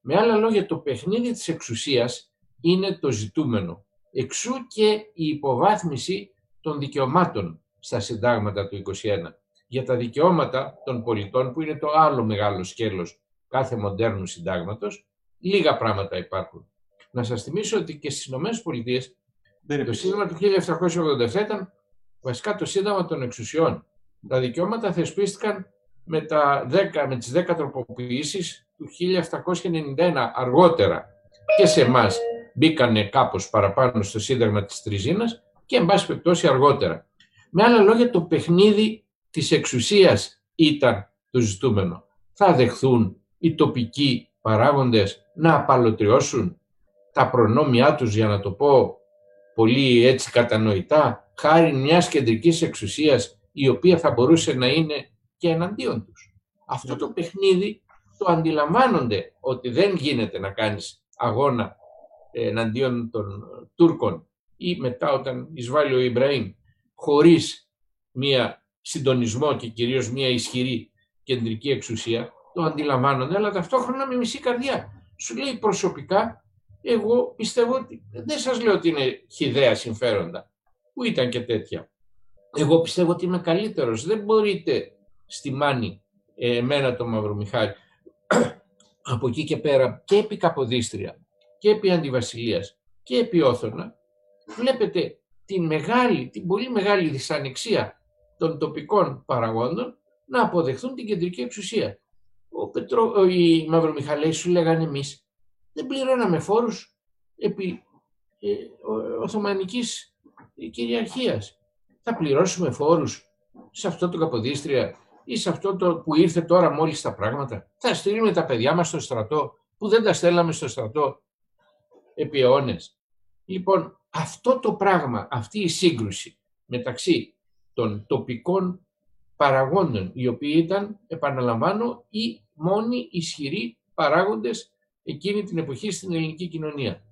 Με άλλα λόγια, το παιχνίδι της εξουσίας είναι το ζητούμενο. Εξού και η υποβάθμιση των δικαιωμάτων στα συντάγματα του 21. Για τα δικαιώματα των πολιτών, που είναι το άλλο μεγάλο σκέλος κάθε μοντέρνου συντάγματος, λίγα πράγματα υπάρχουν. Να σας θυμίσω ότι και στις Ηνωμένες Πολιτείες το Σύνταγμα του 1787 ήταν βασικά το Σύνταγμα των Εξουσιών. Τα δικαιώματα θεσπίστηκαν με, τα 10, με τις 10 τροποποιήσεις του 1791 αργότερα και σε εμάς μπήκανε κάπως παραπάνω στο Σύνταγμα της Τριζίνας και εν πάση περιπτώσει αργότερα. Με άλλα λόγια το παιχνίδι της εξουσίας ήταν το ζητούμενο. Θα δεχθούν οι τοπικοί παράγοντες να απαλωτριώσουν τα προνόμια τους, για να το πω πολύ έτσι κατανοητά, χάρη μιας κεντρικής εξουσίας η οποία θα μπορούσε να είναι και εναντίον τους. Αυτό το παιχνίδι το αντιλαμβάνονται ότι δεν γίνεται να κάνεις αγώνα εναντίον των Τούρκων ή μετά όταν εισβάλλει ο Ιμπραήμ χωρίς μία συντονισμό και κυρίως μία ισχυρή κεντρική εξουσία, το αντιλαμβάνονται, αλλά ταυτόχρονα με μισή καρδιά. Σου λέει προσωπικά, εγώ πιστεύω ότι δεν σας λέω ότι είναι χιδέα συμφέροντα, που ήταν και τέτοια. Εγώ πιστεύω ότι είμαι καλύτερος. Δεν μπορείτε στη Μάνη ε, εμένα το Μαυρομιχάλη από εκεί και πέρα και επί Καποδίστρια και επί Αντιβασιλείας και επί Όθωνα βλέπετε την μεγάλη, την πολύ μεγάλη δυσανεξία των τοπικών παραγόντων να αποδεχθούν την κεντρική εξουσία. Ο Πετρό, οι Μαυρομιχαλαίοι σου λέγανε εμείς δεν πληρώναμε φόρους επί ε, Οθωμανικής κυριαρχίας. Θα πληρώσουμε φόρους σε αυτό το Καποδίστρια ή σε αυτό το που ήρθε τώρα μόλις τα πράγματα. Θα στείλουμε τα παιδιά μας στο στρατό που δεν τα στέλναμε στο στρατό επί αιώνες. Λοιπόν, αυτό το πράγμα, αυτή η σύγκρουση μεταξύ των τοπικών παραγόντων, οι οποίοι ήταν, επαναλαμβάνω, οι μόνοι ισχυροί παράγοντες εκείνη την εποχή στην ελληνική κοινωνία.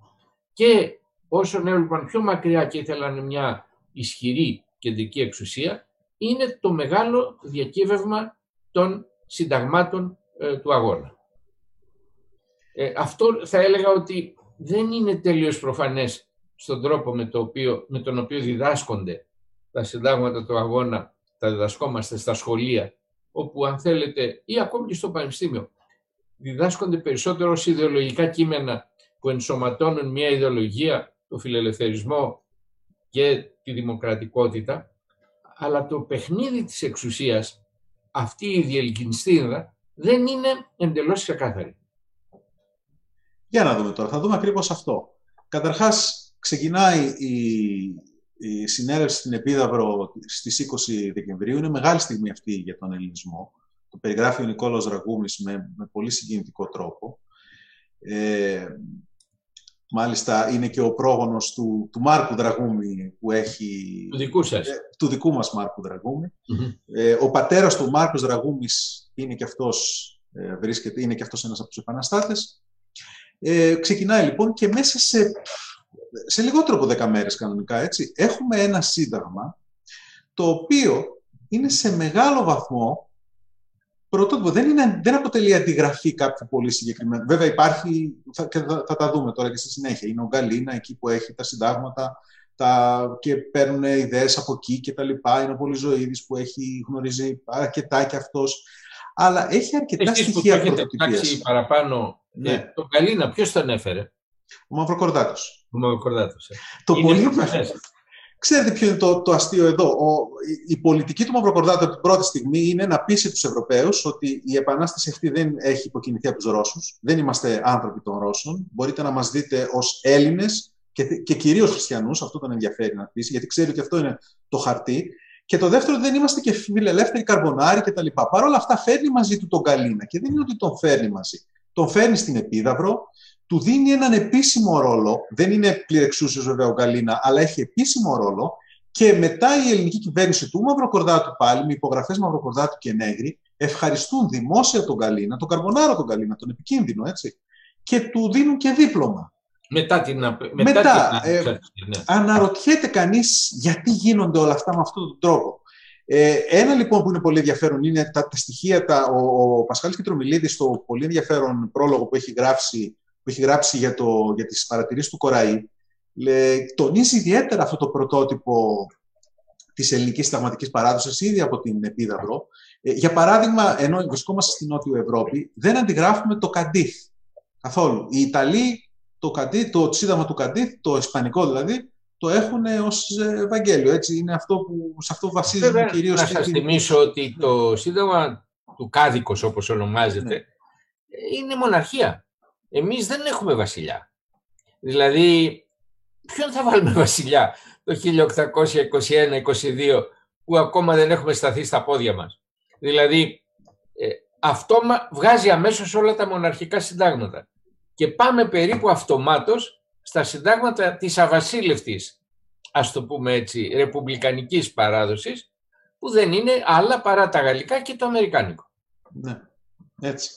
Και όσον έβλεπαν πιο μακριά και ήθελαν μια ισχυρή κεντρική εξουσία, είναι το μεγάλο διακύβευμα των συνταγμάτων ε, του αγώνα. Ε, αυτό θα έλεγα ότι δεν είναι τελείως προφανές στον τρόπο με, το οποίο, με τον οποίο διδάσκονται τα συντάγματα του αγώνα, τα διδασκόμαστε στα σχολεία, όπου αν θέλετε, ή ακόμη και στο πανεπιστήμιο, διδάσκονται περισσότερο σε ιδεολογικά κείμενα που ενσωματώνουν μια ιδεολογία, το φιλελευθερισμό και τη δημοκρατικότητα, αλλά το παιχνίδι της εξουσίας, αυτή η διελκυνστίδα, δεν είναι εντελώς ξεκάθαρη. Για να δούμε τώρα, θα δούμε ακριβώς αυτό. Καταρχάς, ξεκινάει η, η συνέλευση στην Επίδαυρο στις 20 Δεκεμβρίου. Είναι μεγάλη στιγμή αυτή για τον ελληνισμό. Το περιγράφει ο Νικόλαος Ραγούμης με, με πολύ συγκινητικό τρόπο. Ε, Μάλιστα είναι και ο πρόγονος του, του Μάρκου Δραγούμη που έχει... Του δικού σας. Ε, του δικού μας Μάρκου Ε, ο πατέρας του Μάρκος Δραγούμης είναι και αυτός, ε, βρίσκεται, είναι και αυτός ένας από τους επαναστάτες. Ε, ξεκινάει λοιπόν και μέσα σε, σε λιγότερο από δέκα μέρες κανονικά, έτσι, έχουμε ένα σύνταγμα το οποίο είναι σε μεγάλο βαθμό πρωτότυπο. Δεν, είναι, δεν αποτελεί αντιγραφή κάποιου πολύ συγκεκριμένου. Βέβαια υπάρχει, θα, και θα, θα, τα δούμε τώρα και στη συνέχεια. Είναι ο Γκαλίνα εκεί που έχει τα συντάγματα τα, και παίρνουν ιδέες από εκεί και τα λοιπά. Είναι ο Πολυζωήδης που έχει γνωρίζει αρκετά και αυτός. Αλλά έχει αρκετά Εσείς στοιχεία πρωτοτυπίας. παραπάνω, ναι. Ε, τον Γκαλίνα ποιος τον έφερε; Ο Μαυροκορδάτος. Ο Μαυροκορδάτος. Ε. Το είναι πολύ... Ξέρετε ποιο είναι το, το αστείο εδώ. Ο, η, η πολιτική του Μαυροκορδάτου από την πρώτη στιγμή είναι να πείσει τους Ευρωπαίους ότι η επανάσταση αυτή δεν έχει υποκινηθεί από τους Ρώσους. Δεν είμαστε άνθρωποι των Ρώσων. Μπορείτε να μας δείτε ως Έλληνες και, και κυρίως χριστιανούς. Αυτό τον ενδιαφέρει να πείσει, γιατί ξέρει ότι αυτό είναι το χαρτί. Και το δεύτερο, δεν είμαστε και φιλελεύθεροι καρμπονάροι κτλ. Παρ' όλα αυτά, φέρνει μαζί του τον Καλίνα. Και δεν είναι ότι τον φέρνει μαζί. Τον φέρνει στην Επίδαυρο, του δίνει έναν επίσημο ρόλο, δεν είναι πληρεξούσιος βέβαια ο Γκαλίνα, αλλά έχει επίσημο ρόλο Και μετά η ελληνική κυβέρνηση του Μαυροκορδάτου πάλι, με υπογραφές Μαυροκορδάτου και Νέγρη, ευχαριστούν δημόσια τον Καλίνα, τον Καρμπονάρο τον Καλίνα, τον επικίνδυνο, έτσι, και του δίνουν και δίπλωμα. Μετά την μετά, μετά την... Ε, ναι. Αναρωτιέται κανείς γιατί γίνονται όλα αυτά με αυτόν τον τρόπο. Ε, ένα λοιπόν που είναι πολύ ενδιαφέρον είναι τα, τα στοιχεία, τα, ο, ο Πασχάλης Κιτρομιλίδης στο πολύ ενδιαφέρον πρόλογο που έχει γράψει, που έχει γράψει για, το, για τις παρατηρήσεις του Κοραή, λέ, τονίζει ιδιαίτερα αυτό το πρωτότυπο της ελληνικής συνταγματικής παράδοσης ήδη από την Επίδαυρο. Ε, για παράδειγμα, ενώ βρισκόμαστε στην Νότιο Ευρώπη, δεν αντιγράφουμε το Καντίθ καθόλου. Οι Ιταλοί το, Καντίθ, το σύνταγμα του Καντίθ, το ισπανικό δηλαδή, το έχουν ως Ευαγγέλιο. Έτσι, είναι αυτό που, σε αυτό βασίζεται κυρίως... Να σας θυμίσω ότι το Σύνταγμα του Κάδικος, όπως ονομάζεται, ναι. είναι μοναρχία. Εμείς δεν έχουμε βασιλιά. Δηλαδή, ποιον θα βάλουμε βασιλιά το 1821-22 που ακόμα δεν έχουμε σταθεί στα πόδια μας; Δηλαδή, ε, αυτό βγάζει αμέσως όλα τα μοναρχικά συντάγματα. Και πάμε περίπου αυτομάτως στα συντάγματα της αβασίλευτης, ας το πούμε έτσι, ρεπουμπλικανικής παράδοσης, που δεν είναι άλλα παρά τα γαλλικά και το αμερικάνικο. Ναι, έτσι.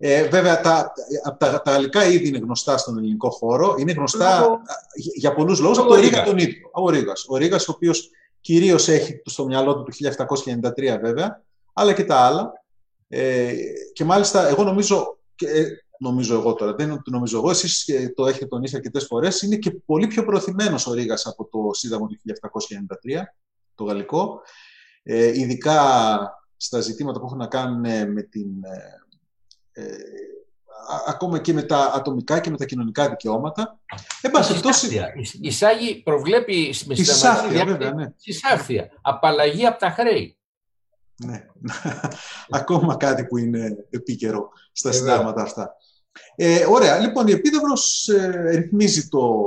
Ε, βέβαια, τα, τα, τα γαλλικά ήδη είναι γνωστά στον ελληνικό χώρο. Είναι γνωστά για πολλούς λόγους από το Ρίγα τον ίδιο. Ο Ρίγας. Ο Ρίγας, ο οποίος κυρίως έχει στο μυαλό του το 1793 βέβαια, αλλά και τα άλλα. Ε, και μάλιστα, εγώ νομίζω, ε, νομίζω εγώ τώρα, δεν είναι ότι νομίζω εγώ, εσείς το έχετε τονίσει αρκετές φορές, είναι και πολύ πιο προωθημένος ο Ρήγας από το Σύνταγμα του 1793, το γαλλικό, ε, ειδικά στα ζητήματα που έχουν να κάνουν ε, με την... Ε, ε ακόμα και με τα ατομικά και με τα κοινωνικά δικαιώματα. Εν πάση Η Σάγη προβλέπει με συνταγματική βέβαια, ναι. Απαλλαγή από τα χρέη. Ναι. Ακόμα κάτι που είναι επίκαιρο στα συντάγματα αυτά. Ε, ωραία. Λοιπόν, η Επίδαυρος ε, ρυθμίζει το...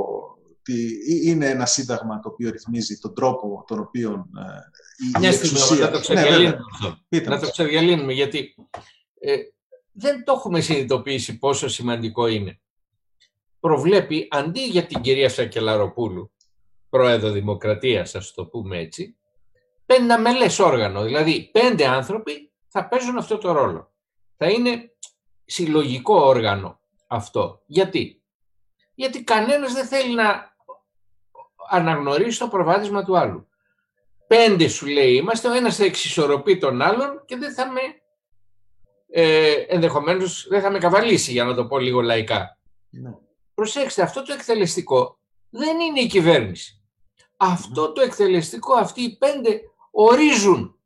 είναι ένα σύνταγμα το οποίο ρυθμίζει τον τρόπο τον οποίο ε, η εξουσία... Να το ξεδιαλύνουμε ναι, Να το ξεδιαλύνουμε, γιατί ε, δεν το έχουμε συνειδητοποιήσει πόσο σημαντικό είναι. Προβλέπει, αντί για την κυρία Σακελαροπούλου, πρόεδρο Δημοκρατίας, ας το πούμε έτσι, πενταμελές όργανο, δηλαδή πέντε άνθρωποι θα παίζουν αυτό το ρόλο. Θα είναι συλλογικό όργανο αυτό. Γιατί; Γιατί κανένας δεν θέλει να αναγνωρίσει το προβάδισμα του άλλου. Πέντε σου λέει είμαστε, ο ένας θα εξισορροπεί τον άλλον και δεν θα με, ε, ενδεχομένως δεν θα με καβαλήσει για να το πω λίγο λαϊκά. Ναι. Προσέξτε, αυτό το εκτελεστικό δεν είναι η κυβέρνηση. Αυτό το εκτελεστικό, αυτοί οι πέντε ορίζουν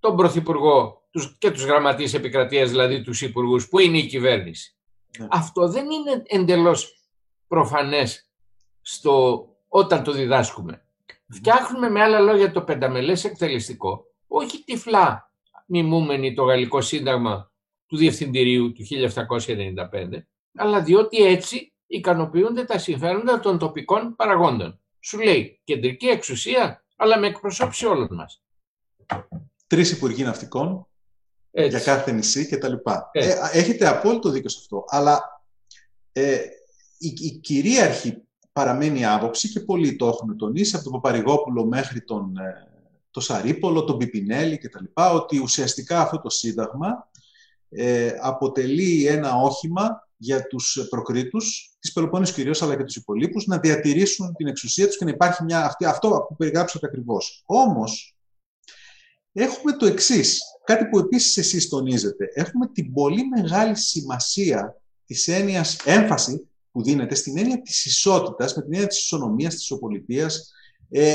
τον Πρωθυπουργό και τους γραμματείς επικρατείας, δηλαδή τους υπουργούς, που είναι η κυβέρνηση. Ναι. Αυτό δεν είναι εντελώς προφανές στο, όταν το διδάσκουμε. Ναι. Φτιάχνουμε με άλλα λόγια το πενταμελές εκτελεστικό, όχι τυφλά μιμούμενοι το Γαλλικό Σύνταγμα του Διευθυντηρίου του 1795, αλλά διότι έτσι ικανοποιούνται τα συμφέροντα των τοπικών παραγόντων. Σου λέει κεντρική εξουσία αλλά με εκπροσώπηση όλων μας. Τρεις Υπουργοί Ναυτικών για κάθε νησί κτλ. Ε, έχετε απόλυτο δίκιο σε αυτό. Αλλά ε, η, η κυρίαρχη παραμένει άποψη και πολλοί το έχουν τονίσει από τον Παπαρηγόπουλο μέχρι τον, ε, το Σαρίπολο, τον Πιπινέλη κτλ. Ότι ουσιαστικά αυτό το σύνταγμα ε, αποτελεί ένα όχημα για τους προκρίτους, της Πελοπόννησης κυρίως, αλλά και τους υπολείπους, να διατηρήσουν την εξουσία τους και να υπάρχει μια, αυτή, αυτό που περιγράψατε ακριβώς. Όμως, έχουμε το εξής, κάτι που επίσης εσείς τονίζετε. Έχουμε την πολύ μεγάλη σημασία της έννοιας, έμφαση που δίνεται στην έννοια της ισότητας, με την έννοια της ισονομίας, της ισοπολιτείας, ε,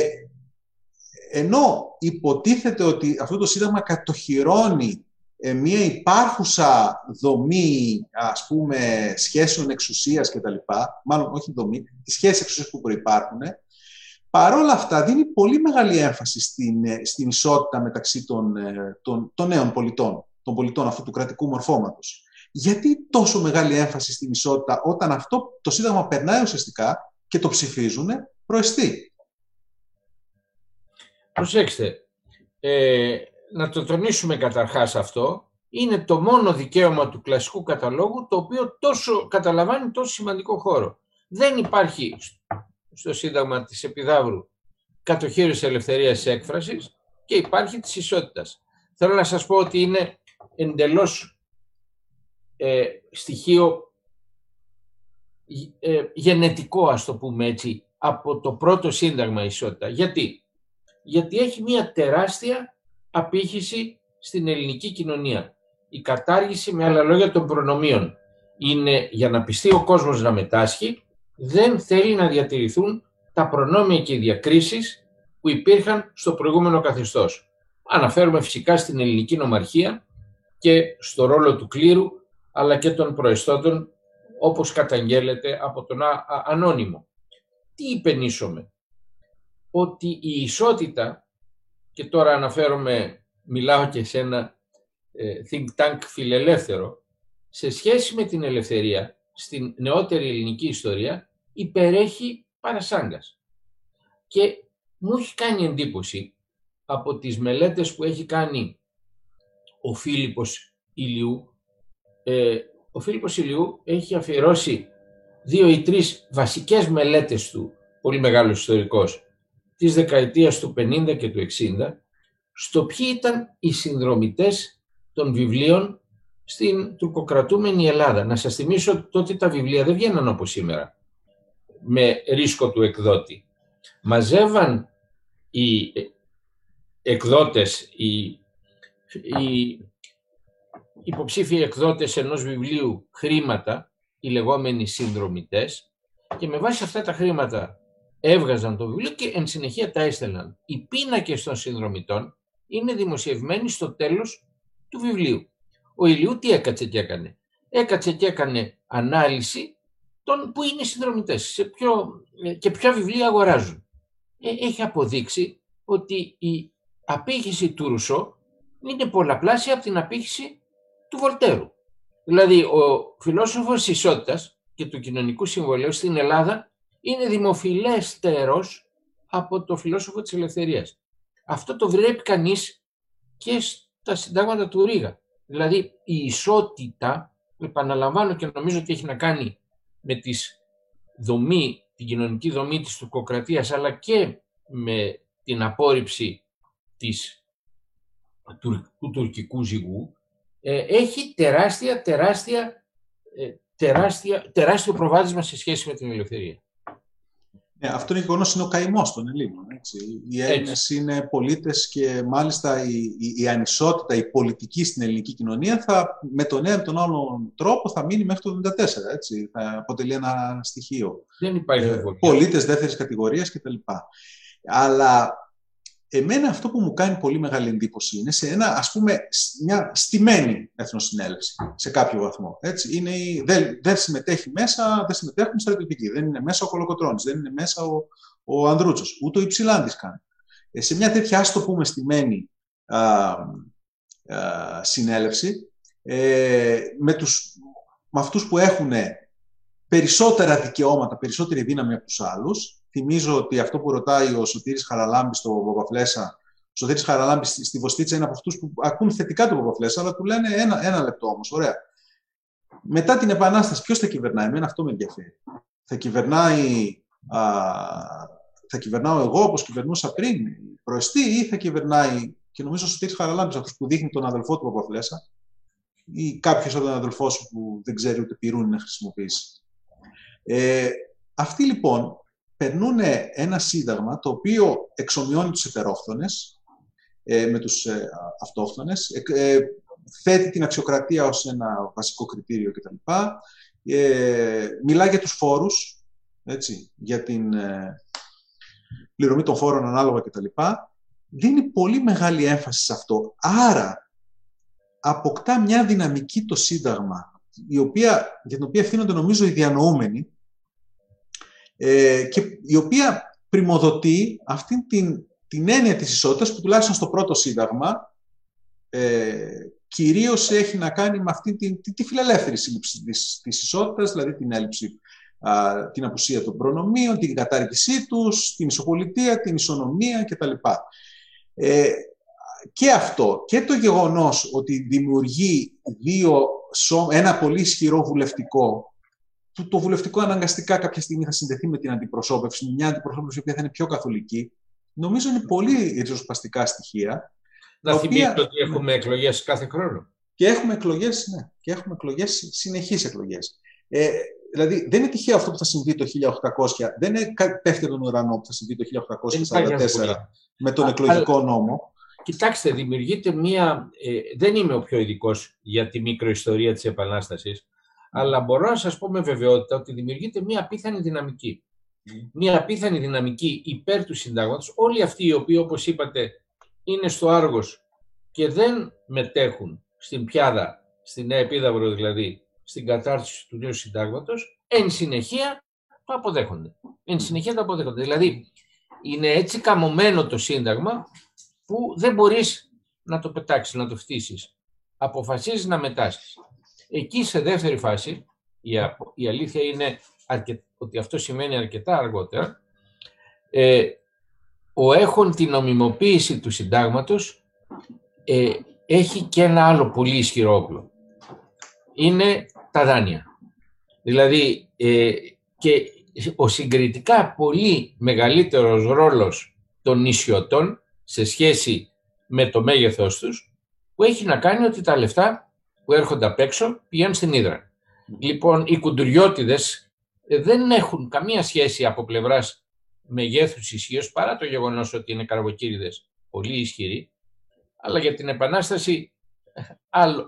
ενώ υποτίθεται ότι αυτό το Σύνταγμα κατοχυρώνει ε, μια υπάρχουσα δομή, ας πούμε, σχέσεων εξουσίας και τα λοιπά, μάλλον όχι δομή, τις σχέσεις εξουσίας που προϋπάρχουν, παρόλα αυτά δίνει πολύ μεγάλη έμφαση στην, ε, στην ισότητα μεταξύ των, ε, των, των νέων πολιτών, των πολιτών αυτού του κρατικού μορφώματος. Γιατί τόσο μεγάλη έμφαση στην ισότητα όταν αυτό το Σύνταγμα περνάει ουσιαστικά και το ψηφίζουν προεστή. Προσέξτε, ε, να το τονίσουμε καταρχάς αυτό, είναι το μόνο δικαίωμα του κλασικού καταλόγου το οποίο τόσο καταλαμβάνει τόσο σημαντικό χώρο. Δεν υπάρχει στο Σύνταγμα της Επιδαύρου κατοχήρωση ελευθερίας έκφρασης και υπάρχει της ισότητας. Θέλω να σας πω ότι είναι εντελώς ε, στοιχείο ε, γενετικό, ας το πούμε έτσι, από το πρώτο σύνταγμα ισότητα. Γιατί; Γιατί έχει μια τεράστια απήχηση στην ελληνική κοινωνία. Η κατάργηση, με άλλα λόγια, των προνομίων. Είναι για να πιστεί ο κόσμος να μετάσχει, δεν θέλει να διατηρηθούν τα προνόμια και οι διακρίσεις που υπήρχαν στο προηγούμενο καθεστώς. Αναφέρουμε φυσικά στην ελληνική νομαρχία και στο ρόλο του κλήρου, αλλά και των προεστώτων, όπως καταγγέλλεται από τον ανώνυμο. Τι υπενήσωμε, ότι η ισότητα, και τώρα αναφέρομαι, μιλάω και σε ένα ε, think tank φιλελεύθερο, σε σχέση με την ελευθερία στην νεότερη ελληνική ιστορία υπερέχει παρασάγκας. Και μου έχει κάνει εντύπωση από τις μελέτες που έχει κάνει ο Φίλιππος Ηλιού. Ε, ο Φίλιππος Ηλιού έχει αφιερώσει δύο ή τρεις βασικές μελέτες του, πολύ μεγάλος ιστορικός, της δεκαετίας του 50 και του 60, στο ποιοι ήταν οι συνδρομητές των βιβλίων στην τουρκοκρατούμενη Ελλάδα. Να σας θυμίσω ότι τότε τα βιβλία δεν βγαίναν όπως σήμερα, με ρίσκο του εκδότη. Μαζεύαν οι εκδότες, οι, οι υποψήφιοι εκδότες ενός βιβλίου χρήματα, οι λεγόμενοι συνδρομητές, και με βάση αυτά τα χρήματα έβγαζαν το βιβλίο και εν συνεχεία τα έστελναν. Οι πίνακες των συνδρομητών είναι δημοσιευμένοι στο τέλος του βιβλίου. Ο Ηλιού τι έκατσε και έκανε; Έκατσε και έκανε ανάλυση των που είναι οι συνδρομητές σε και ποια βιβλία αγοράζουν. Ε, έχει αποδείξει ότι η απήχηση του Ρουσό είναι πολλαπλάσια από την απήχηση του Βολτέρου. Δηλαδή, ο φιλόσοφος της ισότητας και του κοινωνικού συμβολέου στην Ελλάδα είναι δημοφιλέστερος από το φιλόσοφο της ελευθερίας. Αυτό το βλέπει κανείς και στα συντάγματα του Ρίγα. Δηλαδή, η ισότητα, επαναλαμβάνω και νομίζω ότι έχει να κάνει με τις δομή, την κοινωνική δομή της τουρκοκρατίας, αλλά και με την απόρριψη της, του, του τουρκικού ζυγού, ε, έχει τεράστια, τεράστια, ε, τεράστια, τεράστιο προβάδισμα σε σχέση με την ελευθερία. Ναι, αυτό είναι γεγονός, είναι ο καημός των Ελλήνων. Έτσι. Οι Έλληνες είναι πολίτες και μάλιστα η, η, η, ανισότητα, η πολιτική στην ελληνική κοινωνία θα, με τον ένα ή τον άλλο τρόπο θα μείνει μέχρι το 1974. Έτσι. Θα αποτελεί ένα στοιχείο. Δεν υπάρχει ε, Πολίτες δεύτερης κατηγορίας κτλ. Αλλά εμένα αυτό που μου κάνει πολύ μεγάλη εντύπωση είναι σε ένα, ας πούμε, μια στημένη εθνοσυνέλευση σε κάποιο βαθμό. Έτσι. Είναι, δεν, δεν συμμετέχει μέσα, δεν συμμετέχουν στρατιωτικοί, δεν είναι μέσα ο Κολοκοτρώνης, δεν είναι μέσα ο, ο Ανδρούτσος, ούτε ο Υψηλάντης καν. Ε, σε μια τέτοια, ας το πούμε, στημένη α, α, συνέλευση, ε, με, τους, με αυτούς που έχουν περισσότερα δικαιώματα, περισσότερη δύναμη από τους άλλους, Θυμίζω ότι αυτό που ρωτάει ο Σωτήρης Χαραλάμπης στο Παπαφλέσα, ο Σωτήρης Χαραλάμπης στη Βοστίτσα είναι από αυτούς που ακούν θετικά το Παπαφλέσα, αλλά του λένε ένα, ένα λεπτό όμως, ωραία. Μετά την Επανάσταση, ποιος θα κυβερνάει, εμένα αυτό με ενδιαφέρει. Θα κυβερνάει, α, θα κυβερνάω εγώ όπως κυβερνούσα πριν, προεστή, ή θα κυβερνάει, και νομίζω ο Σωτήρης Χαραλάμπης, αυτός που δείχνει τον αδελφό του Παπαφλέσα, ή κάποιος από τον αδελφό σου που δεν ξέρει ούτε πυρούνι να χρησιμοποιήσει. Ε, αυτοί λοιπόν περνούν ένα σύνταγμα το οποίο εξομοιώνει τους ετερόχθονες ε, με τους ε, αυτόχθονες, ε, θέτει την αξιοκρατία ως ένα βασικό κριτήριο κτλ. Ε, μιλά για τους φόρους, έτσι, για την ε, πληρωμή των φόρων ανάλογα κτλ. Δίνει πολύ μεγάλη έμφαση σε αυτό. Άρα, αποκτά μια δυναμική το Σύνταγμα, η οποία, για την οποία ευθύνονται νομίζω οι διανοούμενοι, ε, και η οποία πρημοδοτεί αυτή την, την έννοια της ισότητας που τουλάχιστον στο πρώτο σύνταγμα ε, κυρίως έχει να κάνει με αυτή την, τη, τη φιλελεύθερη σύλληψη της, της ισότητας, δηλαδή την έλλειψη, α, την απουσία των προνομίων, την κατάργησή τους, την ισοπολιτεία, την ισονομία κτλ. Ε, και αυτό και το γεγονός ότι δημιουργεί δύο, ένα πολύ ισχυρό βουλευτικό το, το βουλευτικό αναγκαστικά κάποια στιγμή θα συνδεθεί με την αντιπροσώπευση, μια αντιπροσώπευση που θα είναι πιο καθολική. νομίζω είναι πολύ ριζοσπαστικά στοιχεία. Να θυμίσω ότι έχουμε εκλογές κάθε χρόνο. Και έχουμε εκλογές, ναι, και έχουμε εκλογές, συνεχείς εκλογές. Ε, δηλαδή, δεν είναι τυχαίο αυτό που θα συμβεί το 1800, δεν είναι πέφτει τον ουρανό που θα συμβεί το 1844 με τον εκλογικό νόμο. Κοιτάξτε, δημιουργείται μία... Ε, δεν είμαι ο πιο ειδικός για τη μικροϊστορία της Επανάστασης, αλλά μπορώ να σας πω με βεβαιότητα ότι δημιουργείται μία απίθανη δυναμική. Μία απίθανη δυναμική υπέρ του συντάγματος. Όλοι αυτοί οι οποίοι, όπως είπατε, είναι στο Άργος και δεν μετέχουν στην πιάδα, στην Νέα Επίδαυρο δηλαδή, στην κατάρτιση του νέου συντάγματος, εν συνεχεία το αποδέχονται. Εν συνεχεία το αποδέχονται. Δηλαδή, είναι έτσι καμωμένο το σύνταγμα που δεν μπορείς να το πετάξεις, να το φτύσεις. Αποφασίζεις να μετάσεις. Εκεί σε δεύτερη φάση, η, αλήθεια είναι ότι αυτό σημαίνει αρκετά αργότερα, ε, ο έχων την νομιμοποίηση του συντάγματος ε, έχει και ένα άλλο πολύ ισχυρό όπλο. Είναι τα δάνεια. Δηλαδή, ε, και ο συγκριτικά πολύ μεγαλύτερος ρόλος των νησιωτών σε σχέση με το μέγεθός τους, που έχει να κάνει ότι τα λεφτά που έρχονται απ' έξω πηγαίνουν στην Ήδρα. Λοιπόν, οι κουντουριώτιδες ε, δεν έχουν καμία σχέση από πλευράς μεγέθους ισχύως, παρά το γεγονός ότι είναι καραβοκύριδες πολύ ισχυροί, αλλά για την Επανάσταση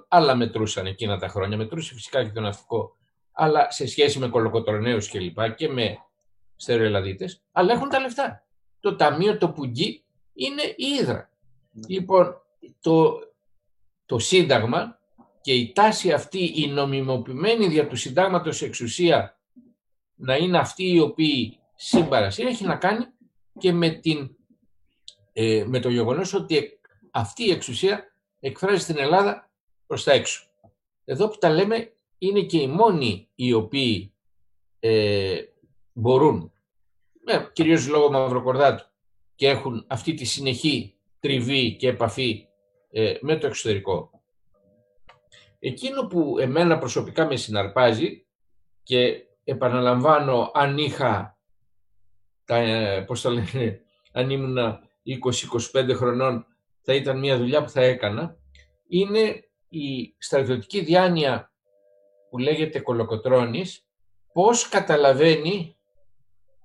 άλλα μετρούσαν εκείνα τα χρόνια. Μετρούσε φυσικά και το ναυτικό, αλλά σε σχέση με κολοκοτρονέους και λοιπά και με στερεολαδίτες, αλλά έχουν τα λεφτά. Το ταμείο, το πουγγί είναι η Ήδρα. Λοιπόν, το, το Σύνταγμα και η τάση αυτή, η νομιμοποιημένη δια του Συντάγματος εξουσία να είναι αυτοί οι οποίοι συμπαρασύρουν, έχει να κάνει και με, την, ε, με το γεγονός ότι αυτή η εξουσία εκφράζει στην Ελλάδα προς τα έξω. Εδώ που τα λέμε είναι και οι μόνοι οι οποίοι ε, μπορούν, ε, κυρίως λόγω Μαυροκορδάτου, και έχουν αυτή τη συνεχή τριβή και επαφή ε, με το εξωτερικό. Εκείνο που εμένα προσωπικά με συναρπάζει και επαναλαμβάνω αν είχα, τα, ε, πώς το λένε, αν ήμουν 20-25 χρονών θα ήταν μια δουλειά που θα έκανα, είναι η στρατιωτική διάνοια που λέγεται κολοκοτρώνης, πώς καταλαβαίνει,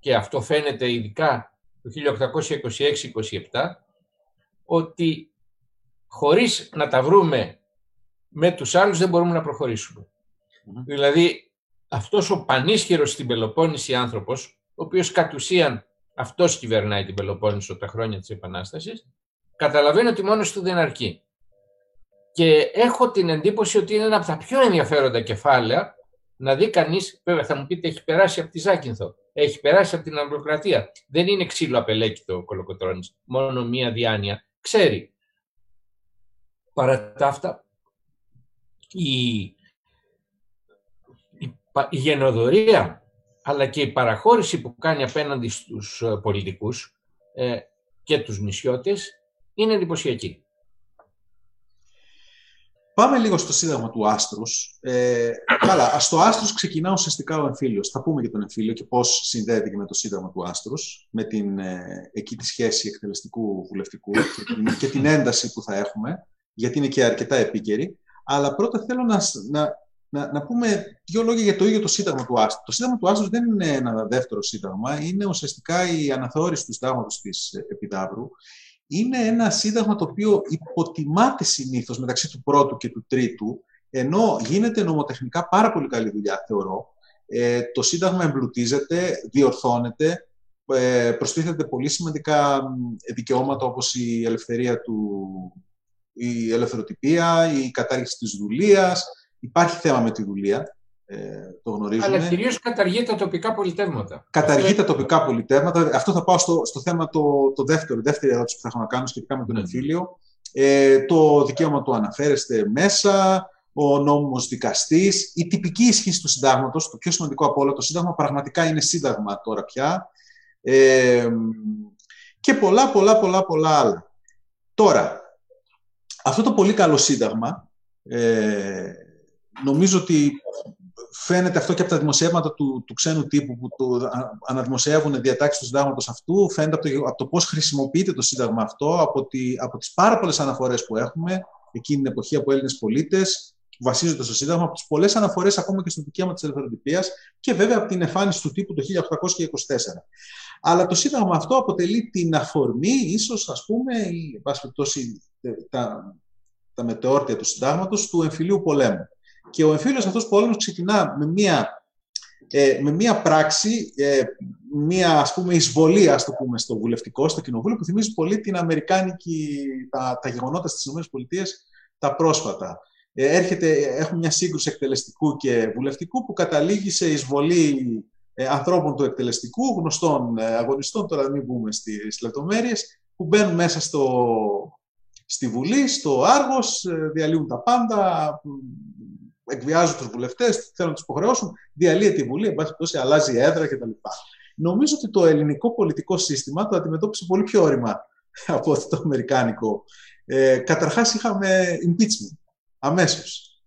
και αυτό φαίνεται ειδικά το 1826-27, ότι χωρίς να τα βρούμε με τους άλλους δεν μπορούμε να προχωρησουμε Δηλαδή, αυτός ο πανίσχυρος στην Πελοπόννηση άνθρωπος, ο οποίος κατ' ουσίαν αυτός κυβερνάει την Πελοπόννησο τα χρόνια της Επανάστασης, καταλαβαίνει ότι μόνος του δεν αρκεί. Και έχω την εντύπωση ότι είναι ένα από τα πιο ενδιαφέροντα κεφάλαια να δει κανείς, βέβαια θα μου πείτε, έχει περάσει από τη Ζάκυνθο, έχει περάσει από την Αγγλοκρατία. Δεν είναι ξύλο απελέκητο ο Κολοκοτρόνη, μόνο μία διάνοια. Ξέρει. Παρά τα αυτά, η, η, η γενοδορία αλλά και η παραχώρηση που κάνει απέναντι στους ε, πολιτικούς ε, και τους νησιώτες είναι εντυπωσιακή. Πάμε λίγο στο σύνταγμα του Άστρους. Ε, καλά, στο Άστρου ξεκινά ουσιαστικά ο εμφύλιος. Θα πούμε για τον εμφύλιο και πώς συνδέεται και με το σύνταγμα του Άστρους, με την ε, εκεί τη σχέση εκτελεστικού βουλευτικού και την, και την ένταση που θα έχουμε, γιατί είναι και αρκετά επίκαιρη. Αλλά πρώτα θέλω να, να, να, να πούμε δύο λόγια για το ίδιο το Σύνταγμα του Άστρου. Το Σύνταγμα του Άστρου δεν είναι ένα δεύτερο Σύνταγμα, είναι ουσιαστικά η αναθεώρηση του Συντάγματος της Επιδαύρου είναι ένα σύνταγμα το οποίο υποτιμάται συνήθως μεταξύ του πρώτου και του τρίτου, ενώ γίνεται νομοτεχνικά πάρα πολύ καλή δουλειά, θεωρώ. Ε, το σύνταγμα εμπλουτίζεται, διορθώνεται, ε, προστίθεται πολύ σημαντικά δικαιώματα όπως η ελευθερία του, η ελευθεροτυπία, η κατάργηση της δουλείας. Υπάρχει θέμα με τη δουλεία. Ε, το γνωρίζουμε. Αλλά κυρίως καταργεί τα τοπικά πολιτεύματα. Καταργεί τα τοπικά πολιτεύματα. Αυτό θα πάω στο, στο θέμα το, το δεύτερο, δεύτερη ερώτηση που θα έχω να κάνω σχετικά με τον ναι. εμφύλιο. Ε, το δικαίωμα του αναφέρεστε μέσα, ο νόμος δικαστής, η τυπική ισχύ του συντάγματος, το πιο σημαντικό από όλα, το σύνταγμα πραγματικά είναι σύνταγμα τώρα πια. Ε, και πολλά, πολλά, πολλά, πολλά άλλα. Τώρα, αυτό το πολύ καλό σύνταγμα, ε, νομίζω ότι φαίνεται αυτό και από τα δημοσιεύματα του, του ξένου τύπου που το αναδημοσιεύουν διατάξεις του συντάγματος αυτού. Φαίνεται από το, από το πώς χρησιμοποιείται το σύνταγμα αυτό, από, τη, από τις πάρα πολλές αναφορές που έχουμε εκείνη την εποχή από Έλληνες πολίτες, βασίζονται στο Σύνταγμα, από τις πολλές αναφορές ακόμα και στο δικαίωμα της ελευθεροτυπίας και βέβαια από την εμφάνιση του τύπου το 1824. Αλλά το Σύνταγμα αυτό αποτελεί την αφορμή, ίσως ας πούμε, ή, τα, τα μετεόρτια του Συντάγματος του εμφυλίου πολέμου. Και ο εμφύλιος αυτός πόλεμος ξεκινά με μία, ε, με μία πράξη, ε, μία ας πούμε εισβολή, ας το πούμε, στο βουλευτικό, στο κοινοβούλιο, που θυμίζει πολύ την Αμερικάνικη, τα, τα γεγονότα στις ΗΠΑ τα πρόσφατα. Ε, έρχεται, έχουμε μια σύγκρουση εκτελεστικού και βουλευτικού που καταλήγει σε εισβολή ε, ανθρώπων του εκτελεστικού, γνωστών ε, αγωνιστών, τώρα δεν μην μπούμε στις λεπτομέρειες, που μπαίνουν μέσα στο, στη Βουλή, στο Άργος, ε, διαλύουν τα πάντα, εκβιάζουν τους βουλευτές, θέλουν να τους υποχρεώσουν, διαλύεται η Βουλή, εν πάση περιπτώσει αλλάζει η έδρα κτλ. Νομίζω ότι το ελληνικό πολιτικό σύστημα το αντιμετώπισε πολύ πιο όρημα από το αμερικάνικο. Ε, Καταρχάς είχαμε impeachment αμέσως.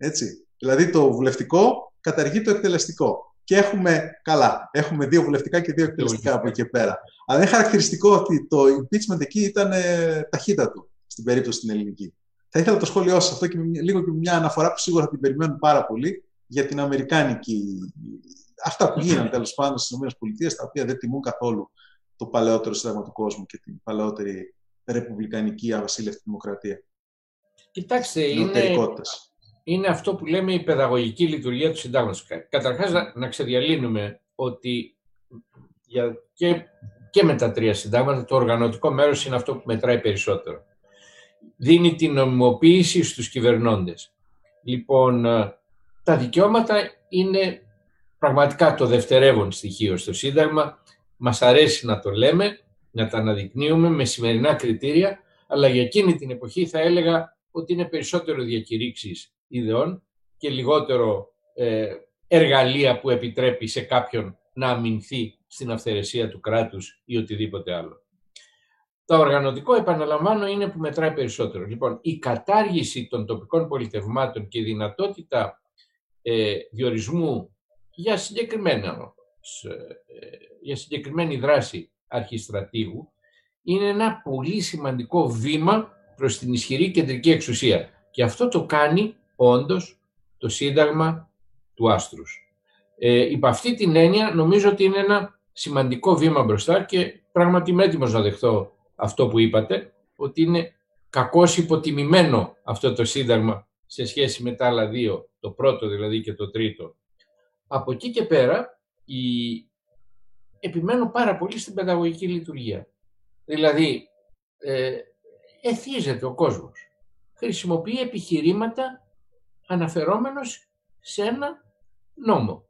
Δηλαδή το βουλευτικό καταργεί το εκτελεστικό. Και έχουμε, καλά, έχουμε δύο βουλευτικά και δύο εκτελεστικά από εκεί και πέρα. Αλλά είναι χαρακτηριστικό ότι το impeachment εκεί ήταν ε, ταχύτατο στην περίπτωση την ελληνική. Θα ήθελα το σχόλιο σας αυτό και λίγο και μια αναφορά που σίγουρα θα την περιμένουν πάρα πολύ για την Αμερικάνικη. Αυτά που γίνανε τέλος πάντων στις ΗΠΑ, τα οποία δεν τιμούν καθόλου το παλαιότερο σύνταγμα του κόσμου και την παλαιότερη ρεπουμπλικανική αβασίλευτη δημοκρατία. Κοιτάξτε, είναι, είναι αυτό που λέμε η παιδαγωγική λειτουργία του συντάγματος. Καταρχάς να, να ξεδιαλύνουμε ότι για, και, και με τα τρία συντάγματα το οργανωτικό μέρος είναι αυτό που μετράει περισσότερο δίνει την νομιμοποίηση στους κυβερνώντες. Λοιπόν, ε, τα δικαιώματα είναι πραγματικά το δευτερεύον στοιχείο στο Σύνταγμα. Μας αρέσει να το λέμε, να τα αναδεικνύουμε με σημερινά κριτήρια, αλλά για εκείνη την εποχή θα έλεγα ότι είναι περισσότερο διακηρύξεις ιδεών και λιγότερο ε, εργαλεία που επιτρέπει σε κάποιον να αμυνθεί στην αυθαιρεσία του κράτους ή οτιδήποτε άλλο. Το οργανωτικό, επαναλαμβάνω, είναι που μετράει περισσότερο. Λοιπόν, η κατάργηση των τοπικών πολιτευμάτων και η δυνατότητα ε, διορισμού για, συγκεκριμένα, ε, για συγκεκριμένη δράση αρχιστρατήγου είναι ένα πολύ σημαντικό βήμα προς την ισχυρή κεντρική εξουσία. Και αυτό το κάνει όντως το Σύνταγμα του Άστρους. Ε, υπ' αυτή την έννοια νομίζω ότι είναι ένα σημαντικό βήμα μπροστά και πράγματι είμαι έτοιμος να δεχτώ αυτό που είπατε, ότι είναι κακώς υποτιμημένο αυτό το σύνταγμα σε σχέση με τα άλλα δύο, το πρώτο δηλαδή και το τρίτο. Από εκεί και πέρα, η... επιμένω πάρα πολύ στην παιδαγωγική λειτουργία. Δηλαδή, ε, εθίζεται ο κόσμος. Χρησιμοποιεί επιχειρήματα αναφερόμενος σε ένα νόμο.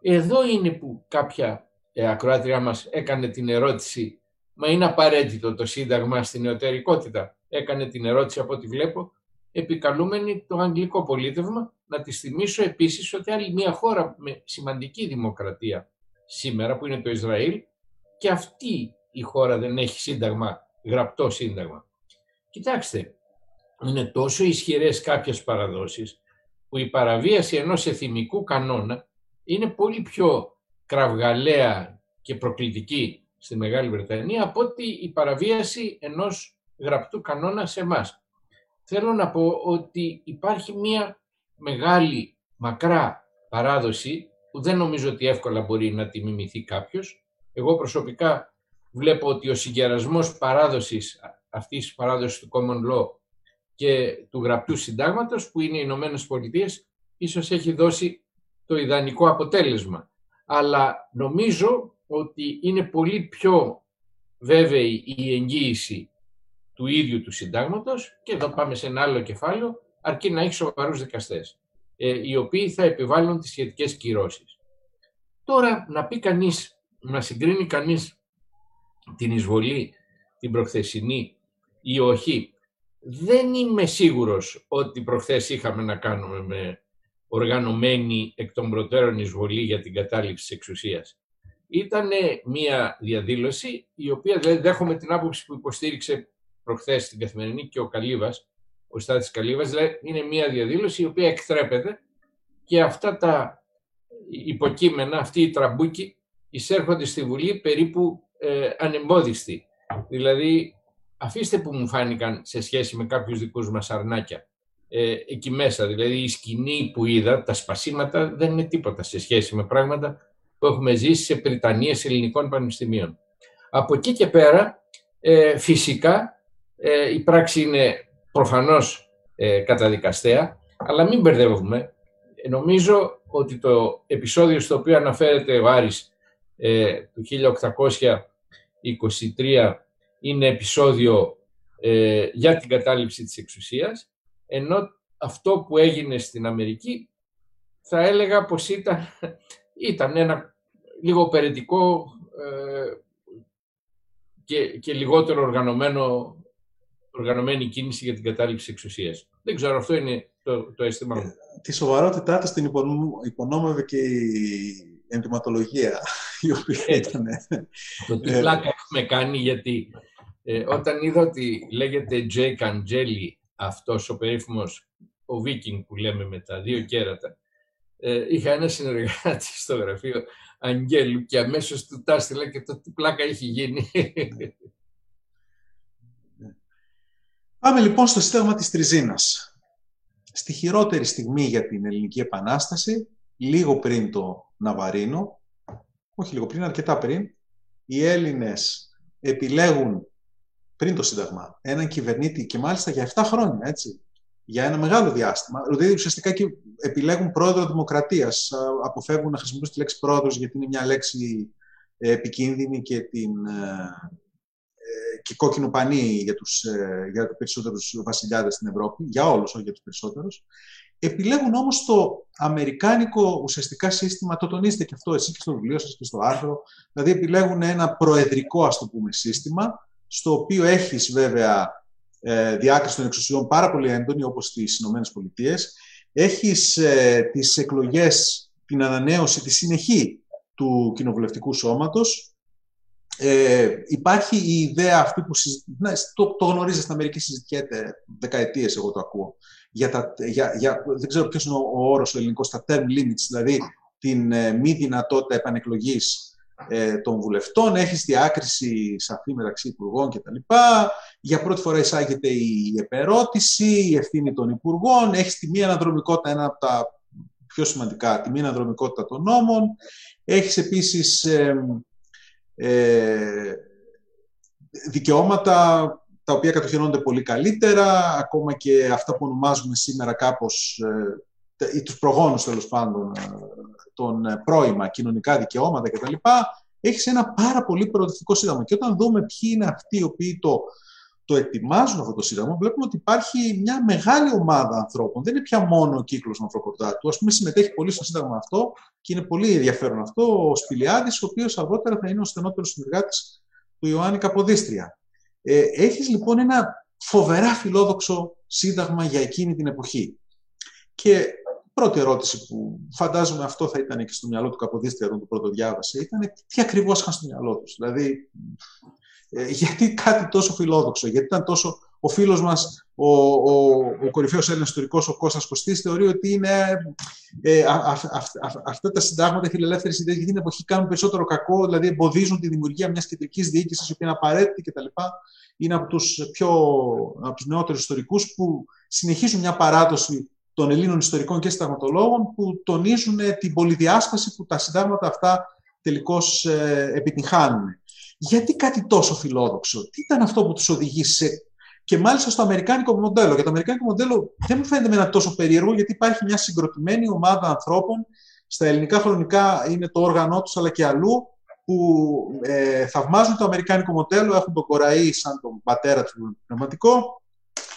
Εδώ είναι που κάποια ε, ακροάτριά μας έκανε την ερώτηση Μα είναι απαραίτητο το Σύνταγμα στην νεωτερικότητα. Έκανε την ερώτηση από ό,τι βλέπω, επικαλούμενη το αγγλικό πολίτευμα. Να της θυμίσω επίσης ότι άλλη μια χώρα με σημαντική δημοκρατία σήμερα που είναι το Ισραήλ και αυτή η χώρα δεν έχει σύνταγμα, γραπτό σύνταγμα. Κοιτάξτε, είναι τόσο ισχυρές κάποιες παραδόσεις που η παραβίαση ενός εθιμικού κανόνα είναι πολύ πιο κραυγαλαία και προκλητική στη Μεγάλη Βρετανία από ότι η παραβίαση ενός γραπτού κανόνα σε εμάς. Θέλω να πω ότι υπάρχει μια μεγάλη, μακρά παράδοση που δεν νομίζω ότι εύκολα μπορεί να τη μιμηθεί κάποιος. Εγώ προσωπικά βλέπω ότι ο συγκερασμός παράδοσης, αυτής της παράδοσης του common law και του γραπτού συντάγματος που είναι οι Ηνωμένες Πολιτείες, ίσως έχει δώσει το ιδανικό αποτέλεσμα. Αλλά νομίζω ότι είναι πολύ πιο βέβαιη η εγγύηση του ίδιου του συντάγματος και εδώ πάμε σε ένα άλλο κεφάλαιο, αρκεί να έχει σοβαρούς δικαστές, ε, οι οποίοι θα επιβάλλουν τις σχετικές κυρώσεις. Τώρα να πει κανείς, να συγκρίνει κανείς την εισβολή, την προχθεσινή ή όχι, δεν είμαι σίγουρος ότι προχθές είχαμε να κάνουμε με οργανωμένη εκ των προτέρων εισβολή για την κατάληψη της εξουσίας ήταν μια διαδήλωση η οποία δηλαδή δέχομαι την άποψη που υποστήριξε προχθές στην Καθημερινή και ο Καλύβας, ο Στάτης Καλύβας, δηλαδή είναι μια διαδήλωση η οποία εκτρέπεται και αυτά τα υποκείμενα, αυτοί οι τραμπούκοι, εισέρχονται στη Βουλή περίπου ε, ανεμπόδιστοι. Δηλαδή, αφήστε που μου φάνηκαν σε σχέση με κάποιους δικούς μας αρνάκια. Ε, εκεί μέσα, δηλαδή η σκηνή που είδα, τα σπασίματα δεν είναι τίποτα σε σχέση με πράγματα που έχουμε ζήσει σε Πριτανίες ελληνικών πανεπιστημίων. Από εκεί και πέρα, ε, φυσικά, ε, η πράξη είναι προφανώς ε, καταδικαστέα, αλλά μην μπερδεύουμε. Νομίζω ότι το επεισόδιο στο οποίο αναφέρεται ο Άρης ε, του 1823 είναι επεισόδιο ε, για την κατάληψη της εξουσίας, ενώ αυτό που έγινε στην Αμερική θα έλεγα πως ήταν, ήταν ένα λίγο περαιτικό ε, και, και λιγότερο οργανωμένο, οργανωμένη κίνηση για την κατάληψη της εξουσίας. Δεν ξέρω, αυτό είναι το, το αίσθημα μου. Τη σοβαρότητά της την υπονόμευε και η ενδυματολογία, η οποία ε, ήταν... Το τι πλάκα έχουμε κάνει, γιατί ε, όταν είδα ότι λέγεται Jake Angeli, αυτός ο περίφημος, ο Βίκινγκ που λέμε με τα δύο κέρατα, ε, είχα ένα συνεργάτη στο γραφείο Αγγέλου και αμέσως του τάστηλα και το τι πλάκα έχει γίνει. Πάμε λοιπόν στο σύνταγμα της Τριζίνας. Στη χειρότερη στιγμή για την Ελληνική Επανάσταση, λίγο πριν το Ναβαρίνο, όχι λίγο πριν, αρκετά πριν, οι Έλληνες επιλέγουν πριν το Σύνταγμα έναν κυβερνήτη και μάλιστα για 7 χρόνια, έτσι, για ένα μεγάλο διάστημα. Δηλαδή ουσιαστικά και επιλέγουν πρόεδρο δημοκρατίας. Αποφεύγουν να χρησιμοποιήσουν τη λέξη πρόεδρος γιατί είναι μια λέξη ε, επικίνδυνη και, την, ε, ε, και κόκκινο πανί για τους, για τους περισσότερους βασιλιάδες στην Ευρώπη, για όλους, όχι για τους περισσότερους. Επιλέγουν όμως το αμερικάνικο ουσιαστικά σύστημα, το τονίζετε και αυτό εσείς και στο βιβλίο σας και στο άρθρο, δηλαδή επιλέγουν ένα προεδρικό ας το πούμε σύστημα, στο οποίο έχεις βέβαια ε, διάκριση των εξουσιών πάρα πολύ έντονη όπως στις Ηνωμένες Πολιτείες, έχεις ε, τις εκλογές, την ανανέωση, τη συνεχή του κοινοβουλευτικού σώματος, ε, υπάρχει η ιδέα αυτή που ναι, το, το γνωρίζετε στην Αμερική, συζητιέται δεκαετίες, εγώ το ακούω, για τα, για, για, δεν ξέρω ποιος είναι ο, ο όρος ο ελληνικός, τα term limits, δηλαδή την ε, μη δυνατότητα επανεκλογής ε, των βουλευτών, έχεις διάκριση σαφή μεταξύ υπουργών κτλ. Για πρώτη φορά εισάγεται η επερώτηση, η ευθύνη των υπουργών, έχεις τη μία αναδρομικότητα, ένα από τα πιο σημαντικά, τη μία αναδρομικότητα των νόμων. Έχεις επίσης ε, ε, δικαιώματα τα οποία κατοχυρώνονται πολύ καλύτερα, ακόμα και αυτά που ονομάζουμε σήμερα κάπως, ε, ή τους προγόνους τέλος πάντων, ε, των ε, πρώιμα κοινωνικά δικαιώματα κτλ. Έχεις ένα πάρα πολύ προοδευτικό σύνταγμα. Και όταν δούμε ποιοι είναι αυτοί οι οποίοι το, το ετοιμάζουν αυτό το σύνταγμα, βλέπουμε ότι υπάρχει μια μεγάλη ομάδα ανθρώπων. Δεν είναι πια μόνο ο κύκλος Μαυροκορδάτου. Α πούμε, συμμετέχει πολύ στο σύνταγμα αυτό και είναι πολύ ενδιαφέρον αυτό ο Σπηλιάδης, ο οποίος αργότερα θα είναι ο στενότερος συνεργάτης του Ιωάννη Καποδίστρια. Ε, Έχεις λοιπόν ένα φοβερά φιλόδοξο σύνταγμα για εκείνη την εποχή. Και πρώτη ερώτηση που φαντάζομαι αυτό θα ήταν και στο μυαλό του Καποδίστρια όταν το πρώτο διάβασε ήταν τι ακριβώς είχαν στο μυαλό τους. Δηλαδή, ε, γιατί κάτι τόσο φιλόδοξο, γιατί ήταν τόσο... Ο φίλος μας, ο, ο, ο κορυφαίος Έλληνας ιστορικός, ο Κώστας Κωστής, θεωρεί ότι είναι ε, α, α, α, αυτά τα συντάγματα, οι φιλελεύθερες ιδέες για την εποχή κάνουν περισσότερο κακό, δηλαδή εμποδίζουν τη δημιουργία μιας κεντρικής διοίκησης, η οποία είναι απαραίτητη κτλ. Είναι από τους, πιο, από τους νεότερους ιστορικούς που συνεχίζουν μια παράδοση των Ελλήνων ιστορικών και συνταγματολόγων που τονίζουν ε, την πολυδιάσπαση που τα συντάγματα αυτά τελικώς ε, επιτυχάνουν. Γιατί κάτι τόσο φιλόδοξο, τι ήταν αυτό που τους οδηγεί σε... Και μάλιστα στο αμερικάνικο μοντέλο. Για το αμερικάνικο μοντέλο δεν μου φαίνεται με ένα τόσο περίεργο, γιατί υπάρχει μια συγκροτημένη ομάδα ανθρώπων. Στα ελληνικά χρονικά είναι το όργανό τους, αλλά και αλλού, που ε, θαυμάζουν το αμερικάνικο μοντέλο, έχουν τον Κοραή σαν τον πατέρα του πνευματικό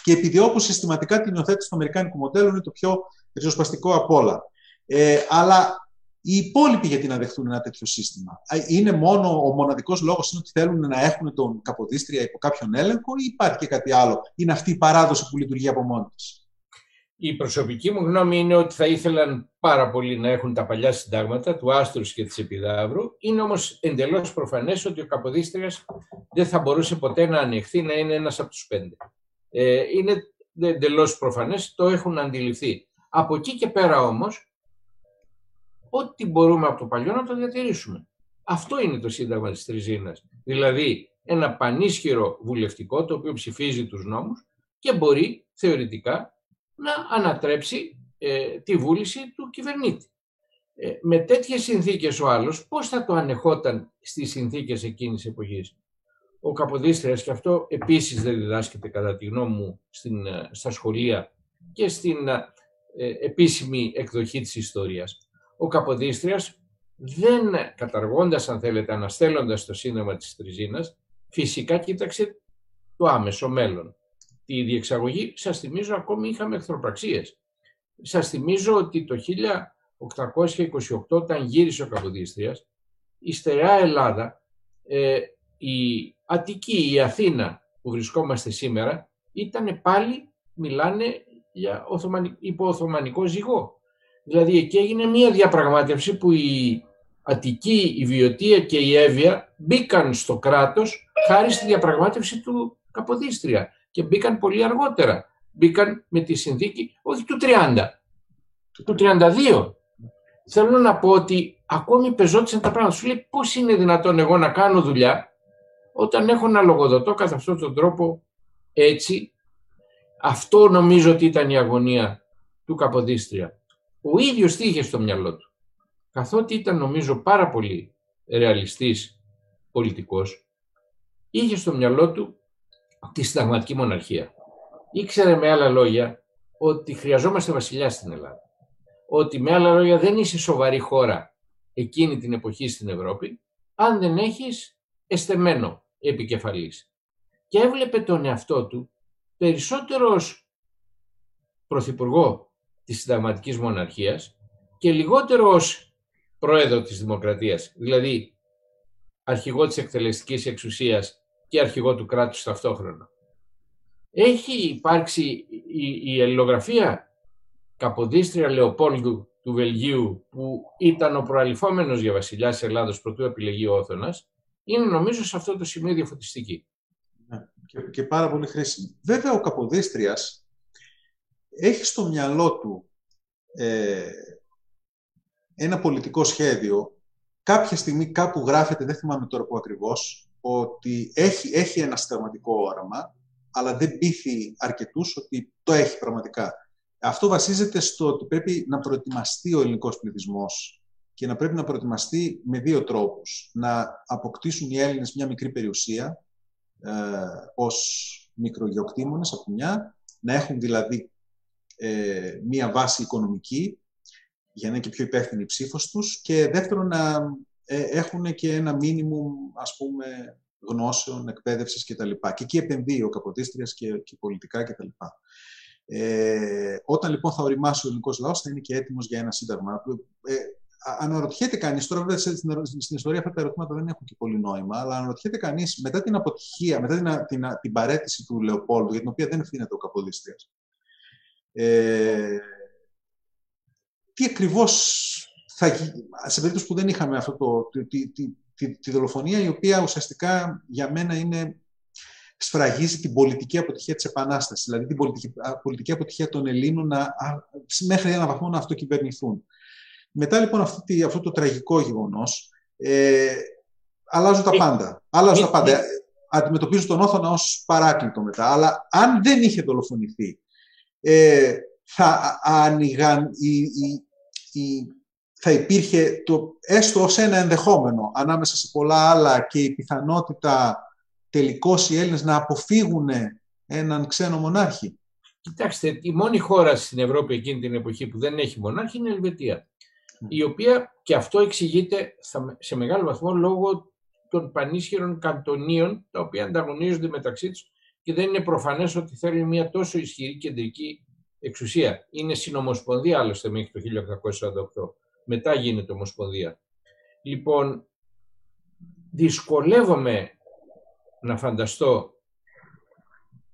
και επιδιώκουν συστηματικά την υιοθέτηση του Αμερικάνικου μοντέλου, είναι το πιο ριζοσπαστικό από όλα. Ε, αλλά οι υπόλοιποι γιατί να δεχτούν ένα τέτοιο σύστημα; Είναι μόνο ο μοναδικός λόγος είναι ότι θέλουν να έχουν τον Καποδίστρια υπό κάποιον έλεγχο, ή υπάρχει και κάτι άλλο; Είναι αυτή η παράδοση που λειτουργεί από μόνη της; Η προσωπική μου γνώμη είναι ότι θα ήθελαν πάρα πολύ να έχουν τα παλιά συντάγματα του Άστρους και της Επιδαύρου. Είναι όμως εντελώς προφανές ότι ο Καποδίστριας δεν θα μπορούσε ποτέ να ανοιχθεί να είναι ένας από τους πέντε. Ε, είναι εντελώς προφανές, το έχουν αντιληφθεί. Από εκεί και πέρα όμως, ό,τι μπορούμε από το παλιό να το διατηρήσουμε. Αυτό είναι το Σύνταγμα της Τριζίνας. Δηλαδή ένα πανίσχυρο βουλευτικό το οποίο ψηφίζει τους νόμους και μπορεί θεωρητικά να ανατρέψει ε, τη βούληση του κυβερνήτη. Ε, με τέτοιες συνθήκες ο άλλος πώς θα το ανεχόταν στις συνθήκες εκείνης της εποχής; Ο Καποδίστριας, και αυτό επίσης δεν διδάσκεται κατά τη γνώμη μου στην, ε, στα σχολεία και στην ε, επίσημη εκδοχή της ιστορίας. Ο Καποδίστριας δεν καταργώντας αν θέλετε, αναστέλλοντας το σύνδεμα της Τριζίνας, φυσικά κοίταξε το άμεσο μέλλον. Τη διεξαγωγή, σας θυμίζω, ακόμη είχαμε εχθροπραξίες. Σας θυμίζω ότι το 1828 όταν γύρισε ο Καποδίστριας, η στερεά Ελλάδα, ε, η Αττική, η Αθήνα που βρισκόμαστε σήμερα, ήταν πάλι, μιλάνε για υπό Οθωμανικό ζυγό. Δηλαδή εκεί έγινε μια διαπραγμάτευση που η Αττική, η Βιωτία και η Εύβοια μπήκαν στο κράτος χάρη στη διαπραγμάτευση του Καποδίστρια και μπήκαν πολύ αργότερα. Μπήκαν με τη συνθήκη, όχι του 30, του 32. Θέλω να πω ότι ακόμη πεζόντουσαν τα πράγματα. Σου λέει πώς είναι δυνατόν εγώ να κάνω δουλειά όταν έχω να λογοδοτώ κατά αυτόν τον τρόπο έτσι. Αυτό νομίζω ότι ήταν η αγωνία του Καποδίστρια. Ο ίδιος τι είχε στο μυαλό του. Καθότι ήταν νομίζω πάρα πολύ ρεαλιστής πολιτικός, είχε στο μυαλό του τη συνταγματική μοναρχία. Ήξερε με άλλα λόγια ότι χρειαζόμαστε βασιλιά στην Ελλάδα. Ότι με άλλα λόγια δεν είσαι σοβαρή χώρα εκείνη την εποχή στην Ευρώπη αν δεν έχεις εστεμένο επικεφαλής. Και έβλεπε τον εαυτό του περισσότερος ως πρωθυπουργό της συνταγματικής μοναρχίας και λιγότερος ως πρόεδρο της δημοκρατίας, δηλαδή αρχηγό της εκτελεστικής εξουσίας και αρχηγό του κράτους ταυτόχρονα. Έχει υπάρξει η, η αλληλογραφία Καποδίστρια Λεοπόλδου του Βελγίου που ήταν ο προαλυφόμενος για βασιλιάς Ελλάδος πρωτού επιλεγεί ο Όθωνας είναι νομίζω σε αυτό το σημείο διαφωτιστική. Ναι, και, και πάρα πολύ χρήσιμη. Βέβαια ο Καποδίστριας έχει στο μυαλό του ε, ένα πολιτικό σχέδιο. Κάποια στιγμή κάπου γράφεται, δεν θυμάμαι τώρα που ακριβώς, ότι έχει, έχει ένα συνταγματικό όραμα, αλλά δεν πείθει αρκετούς ότι το έχει πραγματικά. Αυτό βασίζεται στο ότι πρέπει να προετοιμαστεί ο ελληνικός πληθυσμός και να πρέπει να προετοιμαστεί με δύο τρόπους. Να αποκτήσουν οι Έλληνες μια μικρή περιουσία ε, ως μικρογεωκτήμονες από μια, να έχουν δηλαδή ε, μια βάση οικονομική για να είναι και πιο υπεύθυνη η ψήφος τους και δεύτερον να ε, έχουν και ένα μήνυμο ας πούμε γνώσεων, εκπαίδευσης κτλ. Και, και εκεί επενδύει ο Καποτίστριας και, και πολιτικά κτλ. Ε, όταν λοιπόν θα οριμάσει ο ελληνικός λαός θα είναι και έτοιμος για ένα σύνταγμα. Ε, αναρωτιέται κανείς, τώρα βέβαια στην, στην ιστορία αυτά τα ερωτήματα δεν έχουν και πολύ νόημα, αλλά αναρωτιέται κανείς μετά την αποτυχία, μετά την, την, την παρέτηση του Λεοπόλδου, για την οποία δεν ευθύνεται ο Καποδίστριας. Ε, τι ακριβώς θα σε περίπτωση που δεν είχαμε αυτό το, τη, τη, τη, τη, δολοφονία, η οποία ουσιαστικά για μένα είναι σφραγίζει την πολιτική αποτυχία της Επανάστασης, δηλαδή την πολιτική, πολιτική αποτυχία των Ελλήνων να, μέχρι έναν βαθμό να αυτοκυβερνηθούν. Μετά λοιπόν αυτό, αυτό το τραγικό γεγονός, ε, αλλάζουν τα ε, πάντα. Αλλάζουν τα ε, πάντα. Αντιμετωπίζουν τον Όθωνα ως παράκλητο μετά. Αλλά αν δεν είχε δολοφονηθεί, ε, θα άνοιγαν η, θα υπήρχε το, έστω ως ένα ενδεχόμενο ανάμεσα σε πολλά άλλα και η πιθανότητα τελικώς οι Έλληνες να αποφύγουν έναν ξένο μονάρχη. Κοιτάξτε, η μόνη χώρα στην Ευρώπη εκείνη την εποχή που δεν έχει μονάρχη είναι η Ελβετία η οποία και αυτό εξηγείται σε μεγάλο βαθμό λόγω των πανίσχυρων καντονίων τα οποία ανταγωνίζονται μεταξύ τους και δεν είναι προφανές ότι θέλουν μια τόσο ισχυρή κεντρική εξουσία. Είναι συνομοσπονδία άλλωστε μέχρι το 1848. Μετά γίνεται ομοσπονδία. Λοιπόν, δυσκολεύομαι να φανταστώ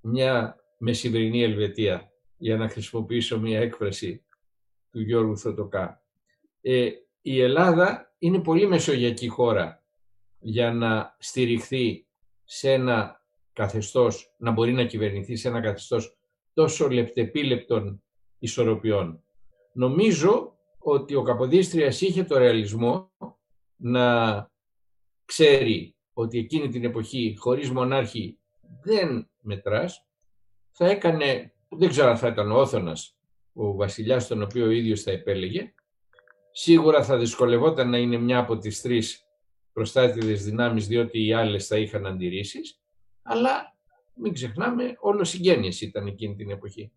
μια μεσημβρινή Ελβετία για να χρησιμοποιήσω μια έκφραση του Γιώργου Θωτοκά ε, η Ελλάδα είναι πολύ μεσογειακή χώρα για να στηριχθεί σε ένα καθεστώς, να μπορεί να κυβερνηθεί σε ένα καθεστώς τόσο λεπτεπίλεπτων ισορροπιών. Νομίζω ότι ο Καποδίστριας είχε το ρεαλισμό να ξέρει ότι εκείνη την εποχή χωρίς μονάρχη δεν μετράς, θα έκανε, δεν ξέρω αν θα ήταν ο Όθωνας, ο βασιλιάς τον οποίο ο ίδιος θα επέλεγε, σίγουρα θα δυσκολευόταν να είναι μια από τις τρεις προστάτηδες δυνάμεις διότι οι άλλες θα είχαν αντιρρήσεις, αλλά μην ξεχνάμε όλο συγγένειες ήταν εκείνη την εποχή.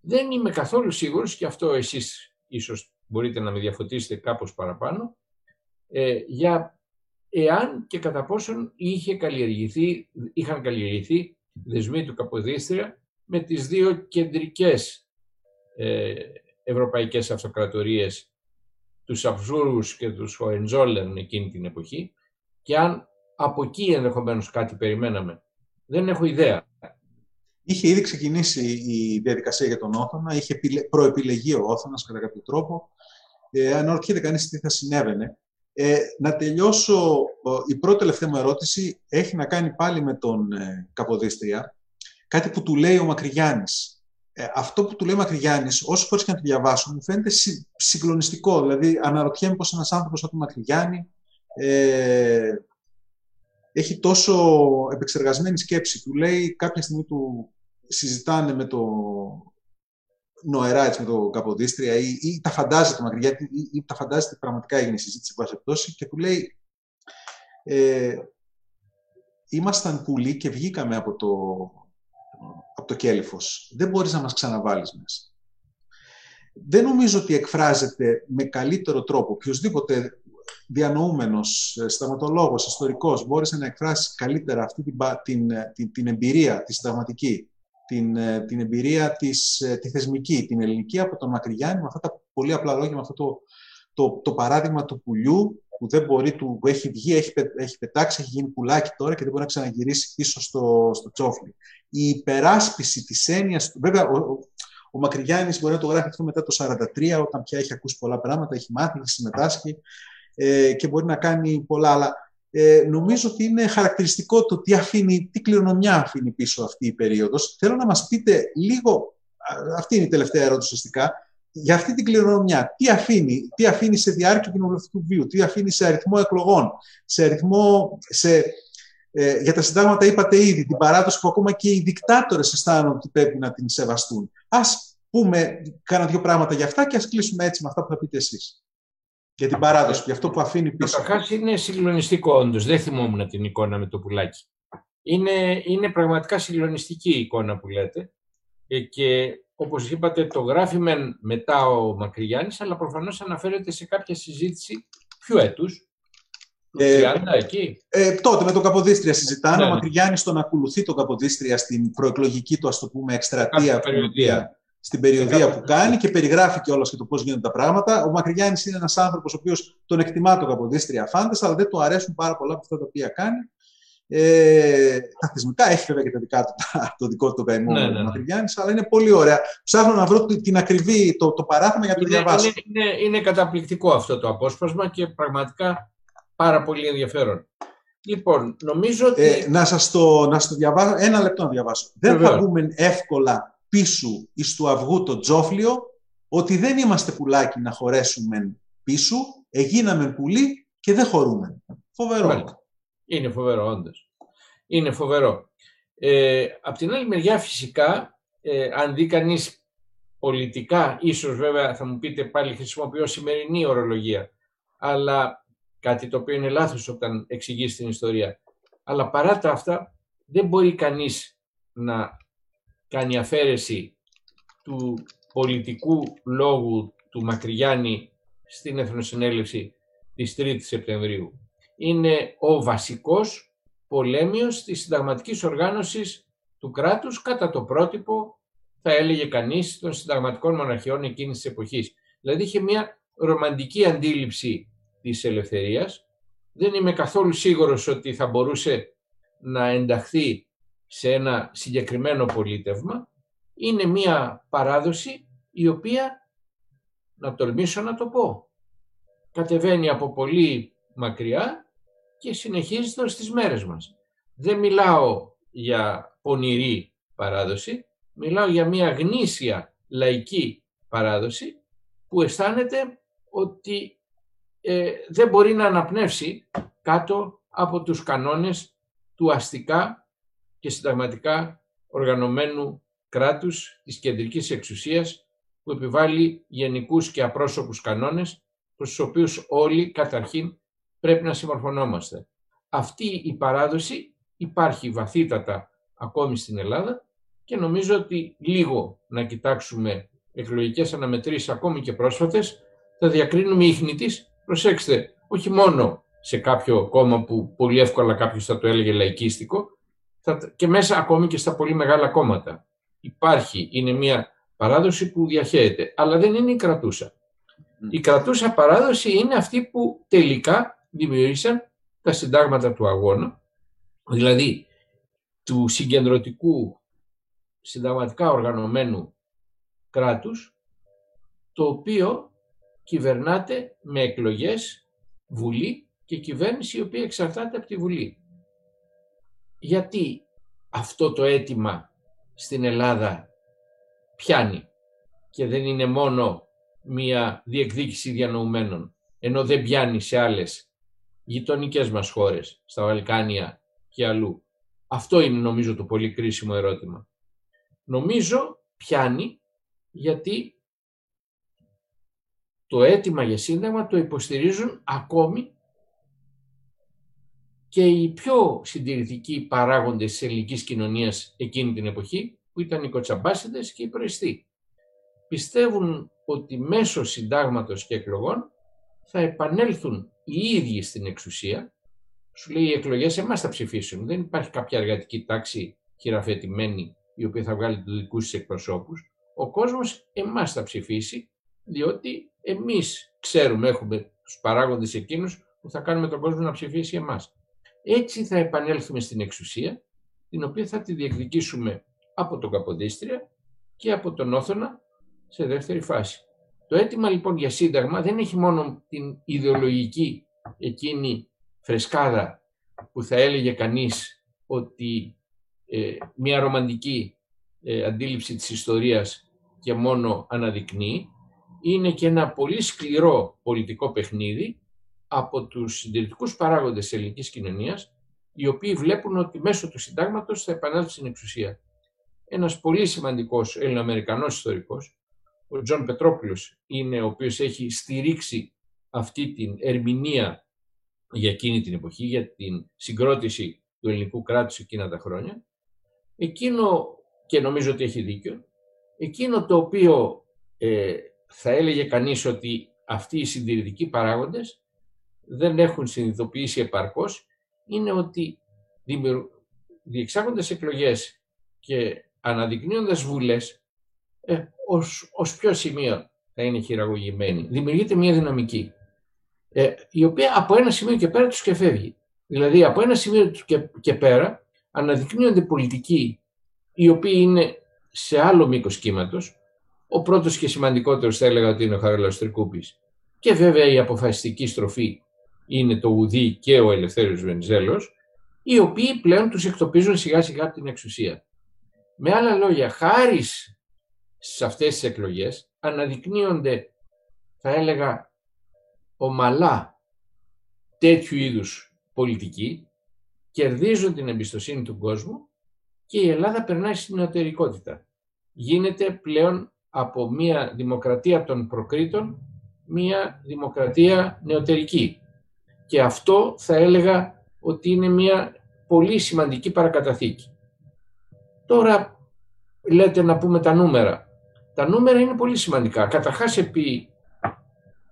Δεν είμαι καθόλου σίγουρος και αυτό εσείς ίσως μπορείτε να με διαφωτίσετε κάπως παραπάνω, ε, για εάν και κατά πόσον είχε καλλιεργηθεί, είχαν καλλιεργηθεί δεσμοί του Καποδίστρια με τις δύο κεντρικές ε, ευρωπαϊκές αυτοκρατορίες, τους Αυσούρους και τους Χοενζόλεν εκείνη την εποχή και αν από εκεί ενδεχομένως κάτι περιμέναμε. Δεν έχω ιδέα. Είχε ήδη ξεκινήσει η διαδικασία για τον Όθωνα, είχε προεπιλεγεί ο Όθωνας κατά κάποιο τρόπο. Ε, αν ορκείται κανείς τι θα συνέβαινε. Ε, να τελειώσω, η πρώτη τελευταία μου ερώτηση έχει να κάνει πάλι με τον ε, Καποδίστρια. Κάτι που του λέει ο Μακρυγιάννης. Ε, αυτό που του λέει ο Μακρυγιάννης, όσο φορές και να το διαβάσω, μου φαίνεται συγκλονιστικό. Δηλαδή, αναρωτιέμαι πώς ένας άνθρωπος σαν τον Μακρυγιάννη ε, έχει τόσο επεξεργασμένη σκέψη. Του λέει κάποια στιγμή του συζητάνε με το νοερά έτσι, με το Καποδίστρια ή, ή τα φαντάζεται μακριά ή, ή, τα φαντάζεται πραγματικά έγινε συζήτηση πάση και του λέει ε, ήμασταν πουλί και βγήκαμε από το, από το κέλυφος. Δεν μπορείς να μας ξαναβάλεις μέσα. Δεν νομίζω ότι εκφράζεται με καλύτερο τρόπο. Οποιοςδήποτε διανοούμενος, ε, σταματολόγος, ιστορικός, μπόρεσε να εκφράσει καλύτερα αυτή την, την, την, την εμπειρία, τη συνταγματική, την, ε, την εμπειρία της, ε, τη θεσμική, την ελληνική από τον Μακρυγιάννη, με αυτά τα πολύ απλά λόγια, με αυτό το, το, το παράδειγμα του πουλιού που δεν μπορεί, του, που έχει βγει, έχει, έχει πετάξει, έχει γίνει πουλάκι τώρα και δεν μπορεί να ξαναγυρίσει πίσω στο, στο τσόφλι. Η υπεράσπιση της έννοιας, βέβαια ο, ο, ο Μακρυγιάννης μπορεί να το γράφει αυτό μετά το 1943, όταν πια έχει ακούσει πολλά πράγματα, έχει μάθει, έχει συμμετάσχει ε, και μπορεί να κάνει πολλά, αλλά ε, νομίζω ότι είναι χαρακτηριστικό το τι, αφήνει, τι κληρονομιά αφήνει πίσω αυτή η περίοδος. Θέλω να μας πείτε λίγο, αυτή είναι η τελευταία ερώτηση ουσιαστικά, για αυτή την κληρονομιά. Τι αφήνει, τι αφήνει σε διάρκεια κοινοβουλευτικού βίου, τι αφήνει σε αριθμό εκλογών, σε αριθμό, σε, ε, για τα συντάγματα είπατε ήδη, την παράδοση που ακόμα και οι δικτάτορες αισθάνονται ότι πρέπει να την σεβαστούν. Ας πούμε κάνα δύο πράγματα για αυτά και ας κλείσουμε έτσι με αυτά που θα πείτε εσείς για την παράδοση, για αυτό που αφήνει πίσω. Καταρχάς είναι συγκλονιστικό όντως. Δεν θυμόμουν την εικόνα με το πουλάκι. Είναι, είναι πραγματικά συγκλονιστική η εικόνα που λέτε ε, και όπως είπατε το γράφει μετά ο Μακρυγιάννης αλλά προφανώς αναφέρεται σε κάποια συζήτηση πιο έτους ε, εκεί. Ε, τότε με τον Καποδίστρια συζητάνε. Ναι, Ο ναι. Μακρυγιάννης τον ακολουθεί τον Καποδίστρια στην προεκλογική του, ας το πούμε, εκστρατεία στην περιοδία που κάνει και περιγράφει και όλα και το πώς γίνονται τα πράγματα. Ο Μακρυγιάννης είναι ένας άνθρωπος ο οποίος τον εκτιμά τον Καποδίστρια Φάντε, αλλά δεν του αρέσουν πάρα πολλά από αυτά τα οποία κάνει. Ε, τα θεσμικά έχει βέβαια και τα δικά του, το δικό του το καημό ναι, ναι, ναι. Μακρυγιάννη, αλλά είναι πολύ ωραία. Ψάχνω να βρω την ακριβή, το, το παράθυμα για να το διαβάσω. Είναι, είναι, είναι καταπληκτικό αυτό το απόσπασμα και πραγματικά πάρα πολύ ενδιαφέρον. Λοιπόν, νομίζω ότι. Ε, να σας το, το διαβάσω, ένα λεπτό να διαβάσω. Δεν θα βγούμε εύκολα πίσω εις του αυγού το τζόφλιο, ότι δεν είμαστε πουλάκι να χωρέσουμε πίσω, εγίναμε πουλί και δεν χωρούμε. Φοβερό. Είναι φοβερό, όντως. Είναι φοβερό. Ε, απ' την άλλη μεριά φυσικά, ε, αν δει κανείς πολιτικά, ίσως βέβαια θα μου πείτε πάλι χρησιμοποιώ σημερινή ορολογία, αλλά κάτι το οποίο είναι λάθος όταν εξηγείς την ιστορία. Αλλά παρά τα αυτά δεν μπορεί κανείς να κάνει αφαίρεση του πολιτικού λόγου του Μακρυγιάννη στην Εθνοσυνέλευση της 3ης Σεπτεμβρίου. Είναι ο βασικός πολέμιος της συνταγματικής οργάνωσης του κράτους κατά το πρότυπο, θα έλεγε κανείς, των συνταγματικών μοναρχιών εκείνης της εποχής. Δηλαδή είχε μια ρομαντική αντίληψη της ελευθερίας. Δεν είμαι καθόλου σίγουρος ότι θα μπορούσε να ενταχθεί σε ένα συγκεκριμένο πολίτευμα είναι μία παράδοση η οποία, να τολμήσω να το πω, κατεβαίνει από πολύ μακριά και συνεχίζεται στις μέρες μας. Δεν μιλάω για πονηρή παράδοση, μιλάω για μία γνήσια λαϊκή παράδοση που αισθάνεται ότι ε, δεν μπορεί να αναπνεύσει κάτω από τους κανόνες του αστικά και συνταγματικά οργανωμένου κράτους της κεντρικής εξουσίας που επιβάλλει γενικούς και απρόσωπους κανόνες προς τους οποίους όλοι καταρχήν πρέπει να συμμορφωνόμαστε. Αυτή η παράδοση υπάρχει βαθύτατα ακόμη στην Ελλάδα και νομίζω ότι λίγο να κοιτάξουμε εκλογικές αναμετρήσεις ακόμη και πρόσφατες θα διακρίνουμε ίχνη της. Προσέξτε, όχι μόνο σε κάποιο κόμμα που πολύ εύκολα κάποιος θα το έλεγε λαϊκίστικο και μέσα ακόμη και στα πολύ μεγάλα κόμματα. Υπάρχει, είναι μια παράδοση που διαχέεται, αλλά δεν είναι η κρατούσα. Η κρατούσα παράδοση είναι αυτή που τελικά δημιούργησαν τα συντάγματα του αγώνα, δηλαδή του συγκεντρωτικού συνταγματικά οργανωμένου κράτους, το οποίο κυβερνάται με εκλογές, βουλή και κυβέρνηση η οποία εξαρτάται από τη βουλή. Γιατί αυτό το αίτημα στην Ελλάδα πιάνει και δεν είναι μόνο μία διεκδίκηση διανοουμένων, ενώ δεν πιάνει σε άλλες γειτονικές μας χώρες, στα Βαλκάνια και αλλού. Αυτό είναι νομίζω το πολύ κρίσιμο ερώτημα. Νομίζω πιάνει γιατί το αίτημα για σύνταγμα το υποστηρίζουν ακόμη και οι πιο συντηρητικοί παράγοντες της ελληνικής κοινωνίας εκείνη την εποχή, που ήταν οι κοτσαμπάσιδες και οι προεστοί. Πιστεύουν ότι μέσω συντάγματος και εκλογών θα επανέλθουν οι ίδιοι στην εξουσία. Σου λέει οι εκλογές εμάς θα ψηφίσουν. Δεν υπάρχει κάποια εργατική τάξη χειραφετημένη η οποία θα βγάλει τους δικούς της εκπροσώπους. Ο κόσμος εμάς θα ψηφίσει διότι εμείς ξέρουμε, έχουμε τους παράγοντες εκείνους που θα κάνουμε τον κόσμο να ψηφίσει εμάς. Έτσι θα επανέλθουμε στην εξουσία, την οποία θα τη διεκδικήσουμε από τον Καποδίστρια και από τον Όθωνα σε δεύτερη φάση. Το αίτημα λοιπόν για σύνταγμα δεν έχει μόνο την ιδεολογική εκείνη φρεσκάδα που θα έλεγε κανείς ότι ε, μια ρομαντική ε, αντίληψη της ιστορίας και μόνο αναδεικνύει, είναι και ένα πολύ σκληρό πολιτικό παιχνίδι από τους συντηρητικούς παράγοντες της ελληνικής κοινωνίας, οι οποίοι βλέπουν ότι μέσω του συντάγματος θα επανέλθουν στην εξουσία. Ένας πολύ σημαντικός Ελληνοαμερικανός ιστορικός, ο Τζον Πετρόπουλος, είναι ο οποίος έχει στηρίξει αυτή την ερμηνεία για εκείνη την εποχή, για την συγκρότηση του ελληνικού κράτους εκείνα τα χρόνια. Εκείνο, και νομίζω ότι έχει δίκιο, εκείνο το οποίο ε, θα έλεγε κανείς ότι αυτοί οι συντηρητικοί παράγοντες δεν έχουν συνειδητοποιήσει επαρκώς είναι ότι διεξάγοντας εκλογές και αναδεικνύοντας βουλές ε, ως, ως ποιο σημείο θα είναι χειραγωγημένοι. Δημιουργείται μια δυναμική ε, η οποία από ένα σημείο και πέρα τους και φεύγει. Δηλαδή από ένα σημείο και, και πέρα αναδεικνύονται πολιτικοί οι οποίοι είναι σε άλλο μήκος κύματος. Ο πρώτος και σημαντικότερος θα έλεγα ότι είναι ο Χαράλαο Τρικούπης. Και βέβαια η αποφασιστική στροφή είναι το Ουδί και ο Ελευθέριος Βενιζέλος, οι οποίοι πλέον τους εκτοπίζουν σιγά σιγά από την εξουσία. Με άλλα λόγια, χάρη σε αυτές τις εκλογές αναδεικνύονται, θα έλεγα, ομαλά τέτοιου είδους πολιτικοί, κερδίζουν την εμπιστοσύνη του κόσμου και η Ελλάδα περνάει στην νεωτερικότητα. Γίνεται πλέον από μια δημοκρατία των προκρήτων μια δημοκρατία νεωτερική. Και αυτό θα έλεγα ότι είναι μια πολύ σημαντική παρακαταθήκη. Τώρα λέτε να πούμε τα νούμερα. Τα νούμερα είναι πολύ σημαντικά. Καταρχάς επί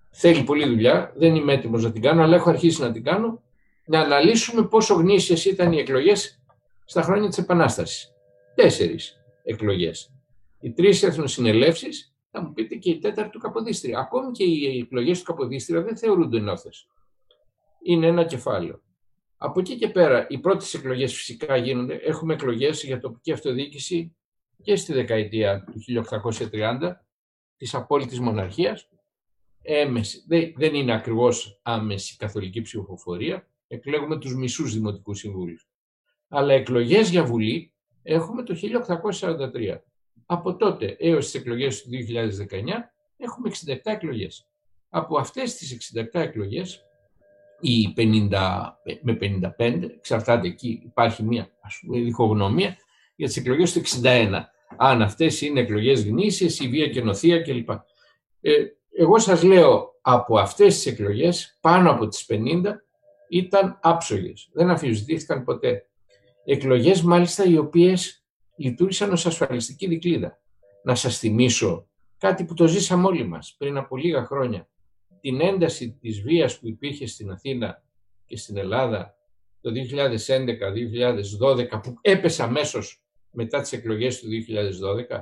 θέλει πολλή δουλειά, δεν είμαι έτοιμος να την κάνω, αλλά έχω αρχίσει να την κάνω, να αναλύσουμε πόσο γνήσιες ήταν οι εκλογές στα χρόνια της Επανάστασης. Τέσσερις εκλογές. Οι τρεις εθνοσυνελεύσεις, θα μου πείτε και η τέταρτη του Καποδίστρια. Ακόμη και οι εκλογές του Καποδίστρια δεν θεωρούνται ενώθες είναι ένα κεφάλαιο. Από εκεί και πέρα, οι πρώτες εκλογές φυσικά γίνονται. Έχουμε εκλογές για τοπική αυτοδιοίκηση και στη δεκαετία του 1830 της απόλυτης μοναρχίας. Έμεση, δεν είναι ακριβώς άμεση καθολική ψηφοφορία. Εκλέγουμε τους μισούς δημοτικούς συμβούλους. Αλλά εκλογές για Βουλή έχουμε το 1843. Από τότε έως τις εκλογές του 2019 έχουμε 67 εκλογές. Από αυτές τις 67 εκλογές, οι 50 με 55, εξαρτάται εκεί, υπάρχει μια ας πούμε, διχογνωμία, για τις εκλογές του 61. Αν αυτές είναι εκλογές γνήσιες, η βία και νοθεία κλπ. Ε, εγώ σας λέω, από αυτές τις εκλογές, πάνω από τις 50, ήταν άψογες. Δεν αφιζητήθηκαν ποτέ. Εκλογές μάλιστα οι οποίες λειτουργήσαν ως ασφαλιστική δικλίδα. Να σας θυμίσω κάτι που το ζήσαμε όλοι μας πριν από λίγα χρόνια. Την ένταση της βίας που υπήρχε στην Αθήνα και στην Ελλάδα το 2011-2012 που έπεσε αμέσως μετά τις εκλογές του 2012.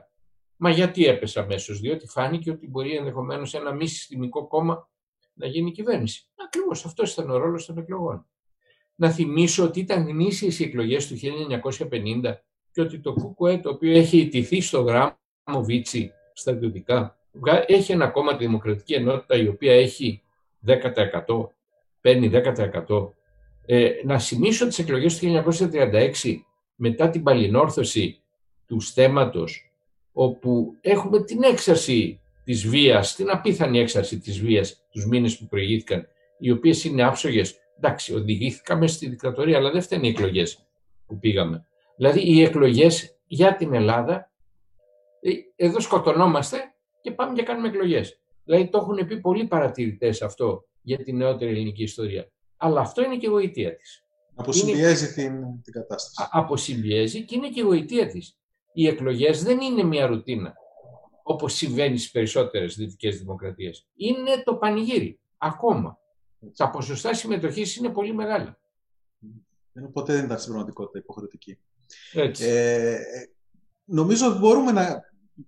Μα γιατί έπεσε αμέσως, διότι φάνηκε ότι μπορεί ενδεχομένως ένα μη συστημικό κόμμα να γίνει κυβέρνηση. Ακριβώς αυτός ήταν ο ρόλος των εκλογών. Να θυμίσω ότι ήταν γνήσιες οι εκλογές του 1950 και ότι το ΚΚΕ το οποίο έχει ιτηθεί στο γράμμο Βίτσι στρατιωτικά έχει ένα κόμμα τη Δημοκρατική Ενότητα η οποία έχει 10%, παίρνει 10%. Ε, να σημίσω τις εκλογές του 1936 μετά την παλινόρθωση του στέματος όπου έχουμε την έξαρση της βίας, την απίθανη έξαρση της βίας τους μήνες που προηγήθηκαν, οι οποίες είναι άψογες. Εντάξει, οδηγήθηκαμε στη δικτατορία, αλλά δεν φταίνει οι εκλογές που πήγαμε. Δηλαδή οι εκλογές για την Ελλάδα, ε, εδώ σκοτωνόμαστε και πάμε και κάνουμε εκλογές. Δηλαδή το έχουν πει πολλοί παρατηρητές αυτό για την νεότερη ελληνική ιστορία. Αλλά αυτό είναι και η γοητεία της. Αποσυμπιέζει είναι... την, την κατάσταση. Αποσυμπιέζει και είναι και η γοητεία της. Οι εκλογές δεν είναι μια ρουτίνα, όπως συμβαίνει στις περισσότερες δυτικές δημοκρατίες. Είναι το πανηγύρι, ακόμα. Τα ποσοστά συμμετοχής είναι πολύ μεγάλα. ποτέ δεν ήταν στην πραγματικότητα υποχρεωτική. Ε, νομίζω ότι μπορούμε να,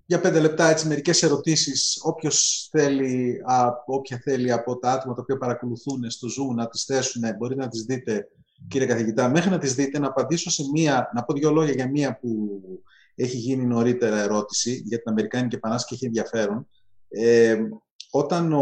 για πέντε λεπτά, έτσι, μερικές ερωτήσεις, όποιος θέλει, όποια θέλει από τα άτομα τα οποία παρακολουθούν στο Zoom να τις θέσουν, μπορείτε να τις δείτε, κύριε καθηγητά. Μέχρι να τις δείτε, να απαντήσω σε μία, να πω δύο λόγια για μία που έχει γίνει νωρίτερα ερώτηση για την Αμερικάνικη Επανάσταση και έχει ενδιαφέρον. Ε, όταν ο,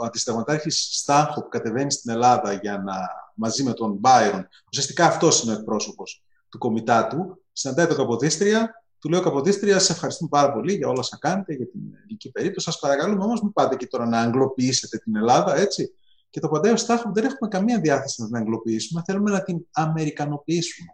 ο αντισταγματάρχης Στάνχοπ κατεβαίνει στην Ελλάδα για να, μαζί με τον Μπάιρον, ουσιαστικά αυτός είναι ο εκπρόσωπος του κομιτάτου, συναντάει το Καποδίστρια, του λέω Καποδίστρια, σε ευχαριστούμε πάρα πολύ για όλα όσα κάνετε, για την ελληνική περίπτωση. Σας παρακαλούμε όμως, μην πάτε και τώρα να αγγλοποιήσετε την Ελλάδα, έτσι. Και το απαντάει ο Στάχο, δεν έχουμε καμία διάθεση να την αγγλοποιήσουμε, θέλουμε να την αμερικανοποιήσουμε.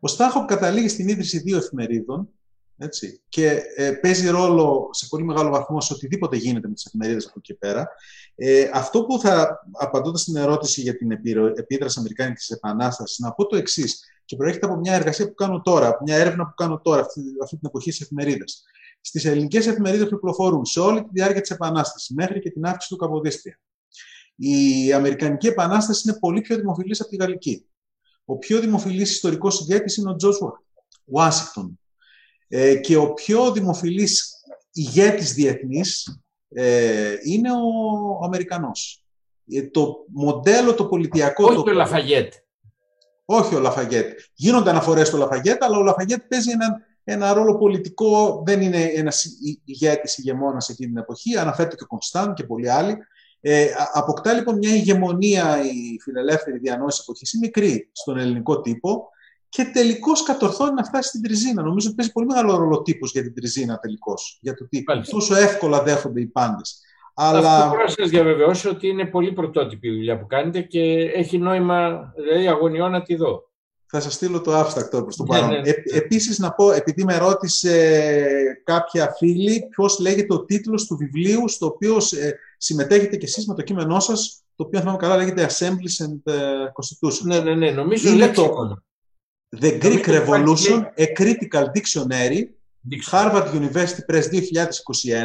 Ο Στάχο καταλήγει στην ίδρυση δύο εφημερίδων, έτσι, και ε, παίζει ρόλο σε πολύ μεγάλο βαθμό σε οτιδήποτε γίνεται με τις εφημερίδες από εκεί πέρα. Ε, αυτό που θα απαντώντας στην ερώτηση για την επίδραση Αμερικάνικης Επανάστασης, να πω το εξής και προέρχεται από μια εργασία που κάνω τώρα, από μια έρευνα που κάνω τώρα, αυτή, αυτή την εποχή στις εφημερίδες. Στις ελληνικές εφημερίδες που κυκλοφορούν σε όλη τη διάρκεια της Επανάστασης, μέχρι και την αύξηση του Καποδίστρια, η Αμερικανική Επανάσταση είναι πολύ πιο δημοφιλής από τη Γαλλική. Ο πιο δημοφιλής ιστορικός ηγέτης είναι ο Τζορτζ Ουάσιγκτον. Ε, και ο πιο δημοφιλής ηγέτης διεθνής ε, είναι ο, ο Αμερικανός. Ε, το μοντέλο το πολιτιακό... Όχι το... ο Λαφαγέτ. Όχι ο Λαφαγέτ. Γίνονται αναφορές στο Λαφαγέτ, αλλά ο Λαφαγέτ παίζει ένα, ένα ρόλο πολιτικό. Δεν είναι ένας ηγέτης ηγεμόνας εκείνη την εποχή. Αναφέρεται και ο Κωνσταντ και πολλοί άλλοι. Ε, αποκτά λοιπόν μια ηγεμονία η φιλελεύθερη διανόηση εποχή, η μικρή στον ελληνικό τύπο και τελικώς κατορθώνει να φτάσει στην Τριζίνα. Νομίζω ότι παίζει πολύ μεγάλο ρόλο τύπος για την Τριζίνα τελικώς. Για το τι τόσο εύκολα δέχονται οι πάντες. Αλλά... Αυτό μπορώ να σας διαβεβαιώσω ότι είναι πολύ πρωτότυπη η δουλειά που κάνετε και έχει νόημα, δηλαδή αγωνιώ να τη δω. Θα σας στείλω το abstract προς το παρόν. Ναι, ναι. Ε, επίσης να πω, επειδή με ρώτησε κάποια φίλη, ποιος λέγεται ο τίτλος του βιβλίου στο οποίο ε, συμμετέχετε κι εσείς με το κείμενό σας, το οποίο αν θυμάμαι καλά λέγεται Assemblies and ε, Constitution. Ναι, ναι, ναι, νομίζω είναι το The Greek Revolution, A Critical Dictionary, Harvard University Press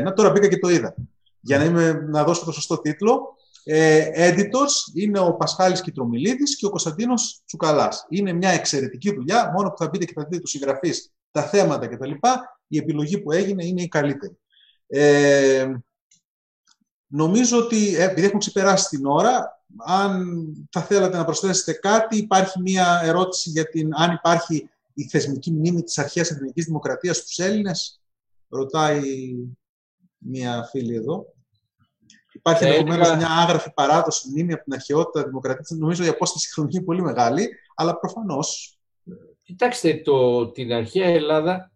2021. Τώρα μπήκα και το είδα για να, είμαι, να δώσω το σωστό τίτλο. Ε, editors είναι ο Πασχάλης Κιτρομιλίδης και ο Κωνσταντίνος Τσουκαλάς. Είναι μια εξαιρετική δουλειά, μόνο που θα μπείτε και θα δείτε τους συγγραφείς, τα θέματα κτλ. Η επιλογή που έγινε είναι η καλύτερη. Ε, νομίζω ότι, ε, επειδή έχουμε ξεπεράσει την ώρα, αν θα θέλατε να προσθέσετε κάτι, υπάρχει μια ερώτηση για την αν υπάρχει η θεσμική μνήμη της αρχαίας ελληνικής δημοκρατίας στους Έλληνες. Ρωτάει μία φίλη εδώ. Υπάρχει ενδεχομένως μια άγραφη παράδοση μνήμη από την αρχαιότητα δημοκρατίας. Νομίζω η απόσταση χρονική είναι πολύ μεγάλη, αλλά προφανώ. Κοιτάξτε, το, την αρχαία Ελλάδα,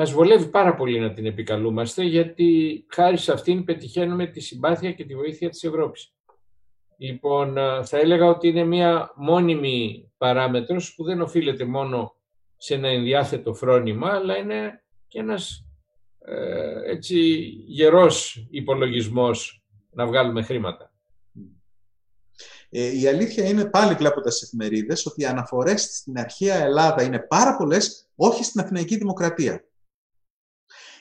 μας βολεύει πάρα πολύ να την επικαλούμαστε γιατί χάρη σε αυτήν πετυχαίνουμε τη συμπάθεια και τη βοήθεια της Ευρώπης. Λοιπόν, θα έλεγα ότι είναι μια μόνιμη παράμετρος που δεν οφείλεται μόνο σε ένα ενδιάθετο φρόνημα, αλλά είναι και ένας ε, έτσι γερός υπολογισμός να βγάλουμε χρήματα. Ε, η αλήθεια είναι πάλι βλέποντας τις εφημερίδες ότι οι αναφορές στην αρχαία Ελλάδα είναι πάρα πολλές, όχι στην Αθηναϊκή Δημοκρατία.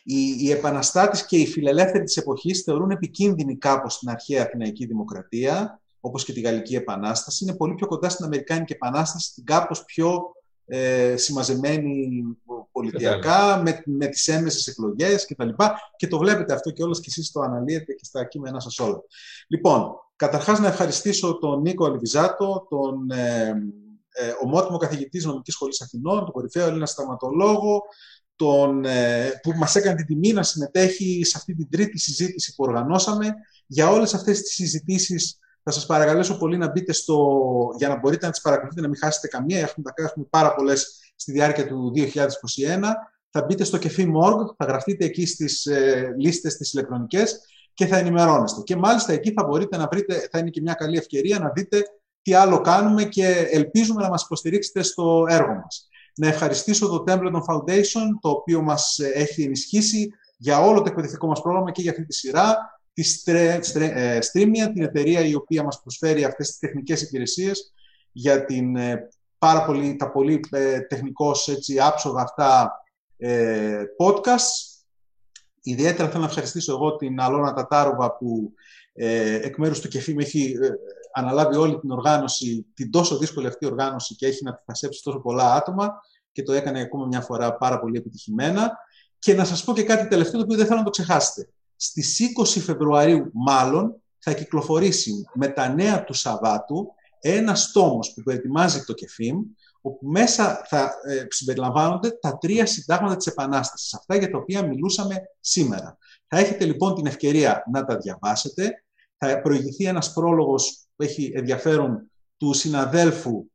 Οι, οι επαναστάτες και οι φιλελεύθεροι της εποχής θεωρούν επικίνδυνη κάπως την αρχαία Αθηναϊκή Δημοκρατία, όπως και τη Γαλλική Επανάσταση. Είναι πολύ πιο κοντά στην Αμερικάνικη Επανάσταση, την κάπως πιο ε, συμμαζεμένη πολιτιακά, με, με τις έμεσες εκλογές κτλ. Και, και το βλέπετε αυτό και όλες και εσείς το αναλύετε και στα κείμενά σας όλα. Λοιπόν, καταρχάς να ευχαριστήσω τον Νίκο Αλβιζάτο, τον ε, ε, ομότιμο καθηγητής Νομικής Σχολής Αθηνών, τον κορυφαίο Έλληνα σταματολόγο, τον, ε, που μας έκανε την τιμή να συμμετέχει σε αυτή την τρίτη συζήτηση που οργανώσαμε. Για όλες αυτές τις συζητήσεις θα σας παρακαλέσω πολύ να μπείτε στο, για να μπορείτε να τις παρακολουθείτε, να μην χάσετε καμία. Έχουμε, έχουμε πάρα πολλές στη διάρκεια του 2021. Θα μπείτε στο κεφί Morg, θα γραφτείτε εκεί στις ε, λίστες τις ηλεκτρονικές και θα ενημερώνεστε. Και μάλιστα εκεί θα μπορείτε να βρείτε, θα είναι και μια καλή ευκαιρία να δείτε τι άλλο κάνουμε και ελπίζουμε να μας υποστηρίξετε στο έργο μας. Να ευχαριστήσω το Templeton Foundation, το οποίο μας ε, έχει ενισχύσει για όλο το εκπαιδευτικό μας πρόγραμμα και για αυτή τη σειρά τη ε, Streamia, την εταιρεία η οποία μας προσφέρει αυτές τις τεχνικές υπηρεσίες για την, ε, πάρα πολύ, τα πολύ ε, τεχνικώς έτσι, άψογα αυτά ε, podcast. Ιδιαίτερα θέλω να ευχαριστήσω εγώ την Αλώνα Τατάρουβα που ε, εκ μέρους του ΚΕΦΗ με έχει αναλάβει όλη την οργάνωση, την τόσο δύσκολη αυτή οργάνωση και έχει να τη τόσο πολλά άτομα και το έκανε ακόμα μια φορά πάρα πολύ επιτυχημένα. Και να σας πω και κάτι τελευταίο το οποίο δεν θέλω να το ξεχάσετε. Στις 20 Φεβρουαρίου μάλλον θα κυκλοφορήσει με τα νέα του Σαββάτου ένας τόμος που προετοιμάζει το ΚΕΦΙΜ, όπου μέσα θα ε, συμπεριλαμβάνονται τα τρία συντάγματα της Επανάστασης, αυτά για τα οποία μιλούσαμε σήμερα. Θα έχετε λοιπόν την ευκαιρία να τα διαβάσετε. Θα προηγηθεί ένας πρόλογος που έχει ενδιαφέρον του συναδέλφου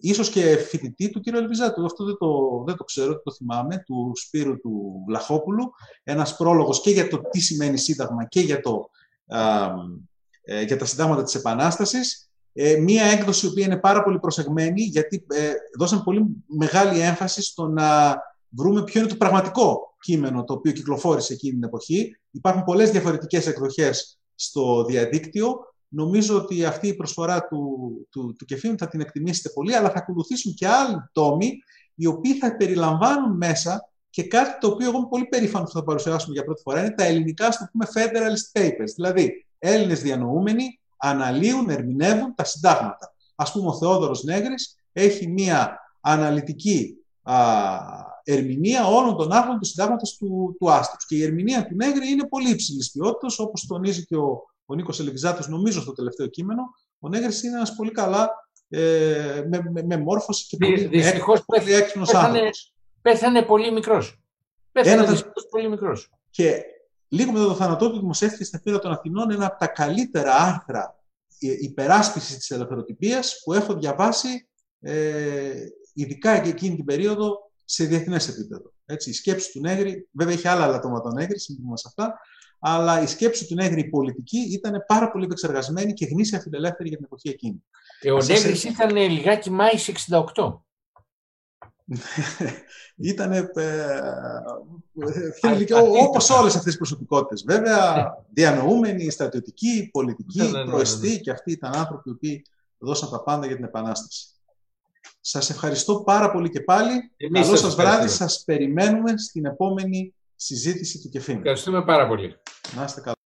ίσως και φοιτητή του κ. Ελβιζάτου. Αυτό δεν το, δεν το ξέρω, δεν το θυμάμαι, του Σπύρου του Βλαχόπουλου. Ένας πρόλογος και για το τι σημαίνει Σύνταγμα και για, το, ε, για τα συντάγματα της Επανάστασης. Ε, μία έκδοση η οποία είναι πάρα πολύ προσεγμένη, γιατί ε, δώσαμε πολύ μεγάλη έμφαση στο να βρούμε ποιο είναι το πραγματικό κείμενο το οποίο κυκλοφόρησε εκείνη την εποχή. Υπάρχουν πολλές διαφορετικές εκδοχές στο διαδίκτυο Νομίζω ότι αυτή η προσφορά του, του, του θα την εκτιμήσετε πολύ, αλλά θα ακολουθήσουν και άλλοι τόμοι, οι οποίοι θα περιλαμβάνουν μέσα και κάτι το οποίο εγώ είμαι πολύ περήφανο που θα παρουσιάσουμε για πρώτη φορά είναι τα ελληνικά, στο πούμε, Federalist Papers. Δηλαδή, Έλληνες διανοούμενοι αναλύουν, ερμηνεύουν τα συντάγματα. Α πούμε, ο Θεόδωρος Νέγρης έχει μία αναλυτική α, ερμηνεία όλων των άρθρων του συντάγματος του, του Άστρους. Και η ερμηνεία του Νέγρη είναι πολύ υψηλής ποιότητας, όπως τονίζει και ο ο Νίκος Ελεγζάτο, νομίζω στο τελευταίο κείμενο, ο Νέγρη είναι ένας πολύ καλά ε, με, με, με, μόρφωση και πολύ, Δυστυχώς πολύ έξυπνος άνθρωπος. Πέθανε πολύ μικρός. Πέθανε ένα, πολύ μικρός. Και λίγο μετά το θάνατό του δημοσιεύτηκε στην Εφήρα των Αθηνών ένα από τα καλύτερα άρθρα ε, υπεράσπισης της ελευθεροτυπίας που έχω διαβάσει ε, ειδικά και εκείνη την περίοδο σε διεθνές επίπεδο. Έτσι, η σκέψη του Νέγρη, βέβαια έχει άλλα λατώματα ο Νέγρης, σύμφωνα με αυτά, αλλά η σκέψη του Νέγρη η πολιτική ήταν πάρα πολύ επεξεργασμένη και γνήσια φιλελεύθερη για την εποχή εκείνη. Και ο Νέγρης ήταν λιγάκι Μάης 68. ήταν ε, όπως όλες αυτές τις προσωπικότητες. Βέβαια, διανοούμενοι, στρατιωτικοί, πολιτικοί, ναι, ναι, ναι, προεστοί και αυτοί ήταν άνθρωποι που δώσαν τα πάντα για την Επανάσταση. Σας ευχαριστώ πάρα πολύ και πάλι. Καλό σας βράδυ. Σας περιμένουμε στην επόμενη συζήτηση του κεφίνου. Ευχαριστούμε πάρα πολύ. Να είστε καλά.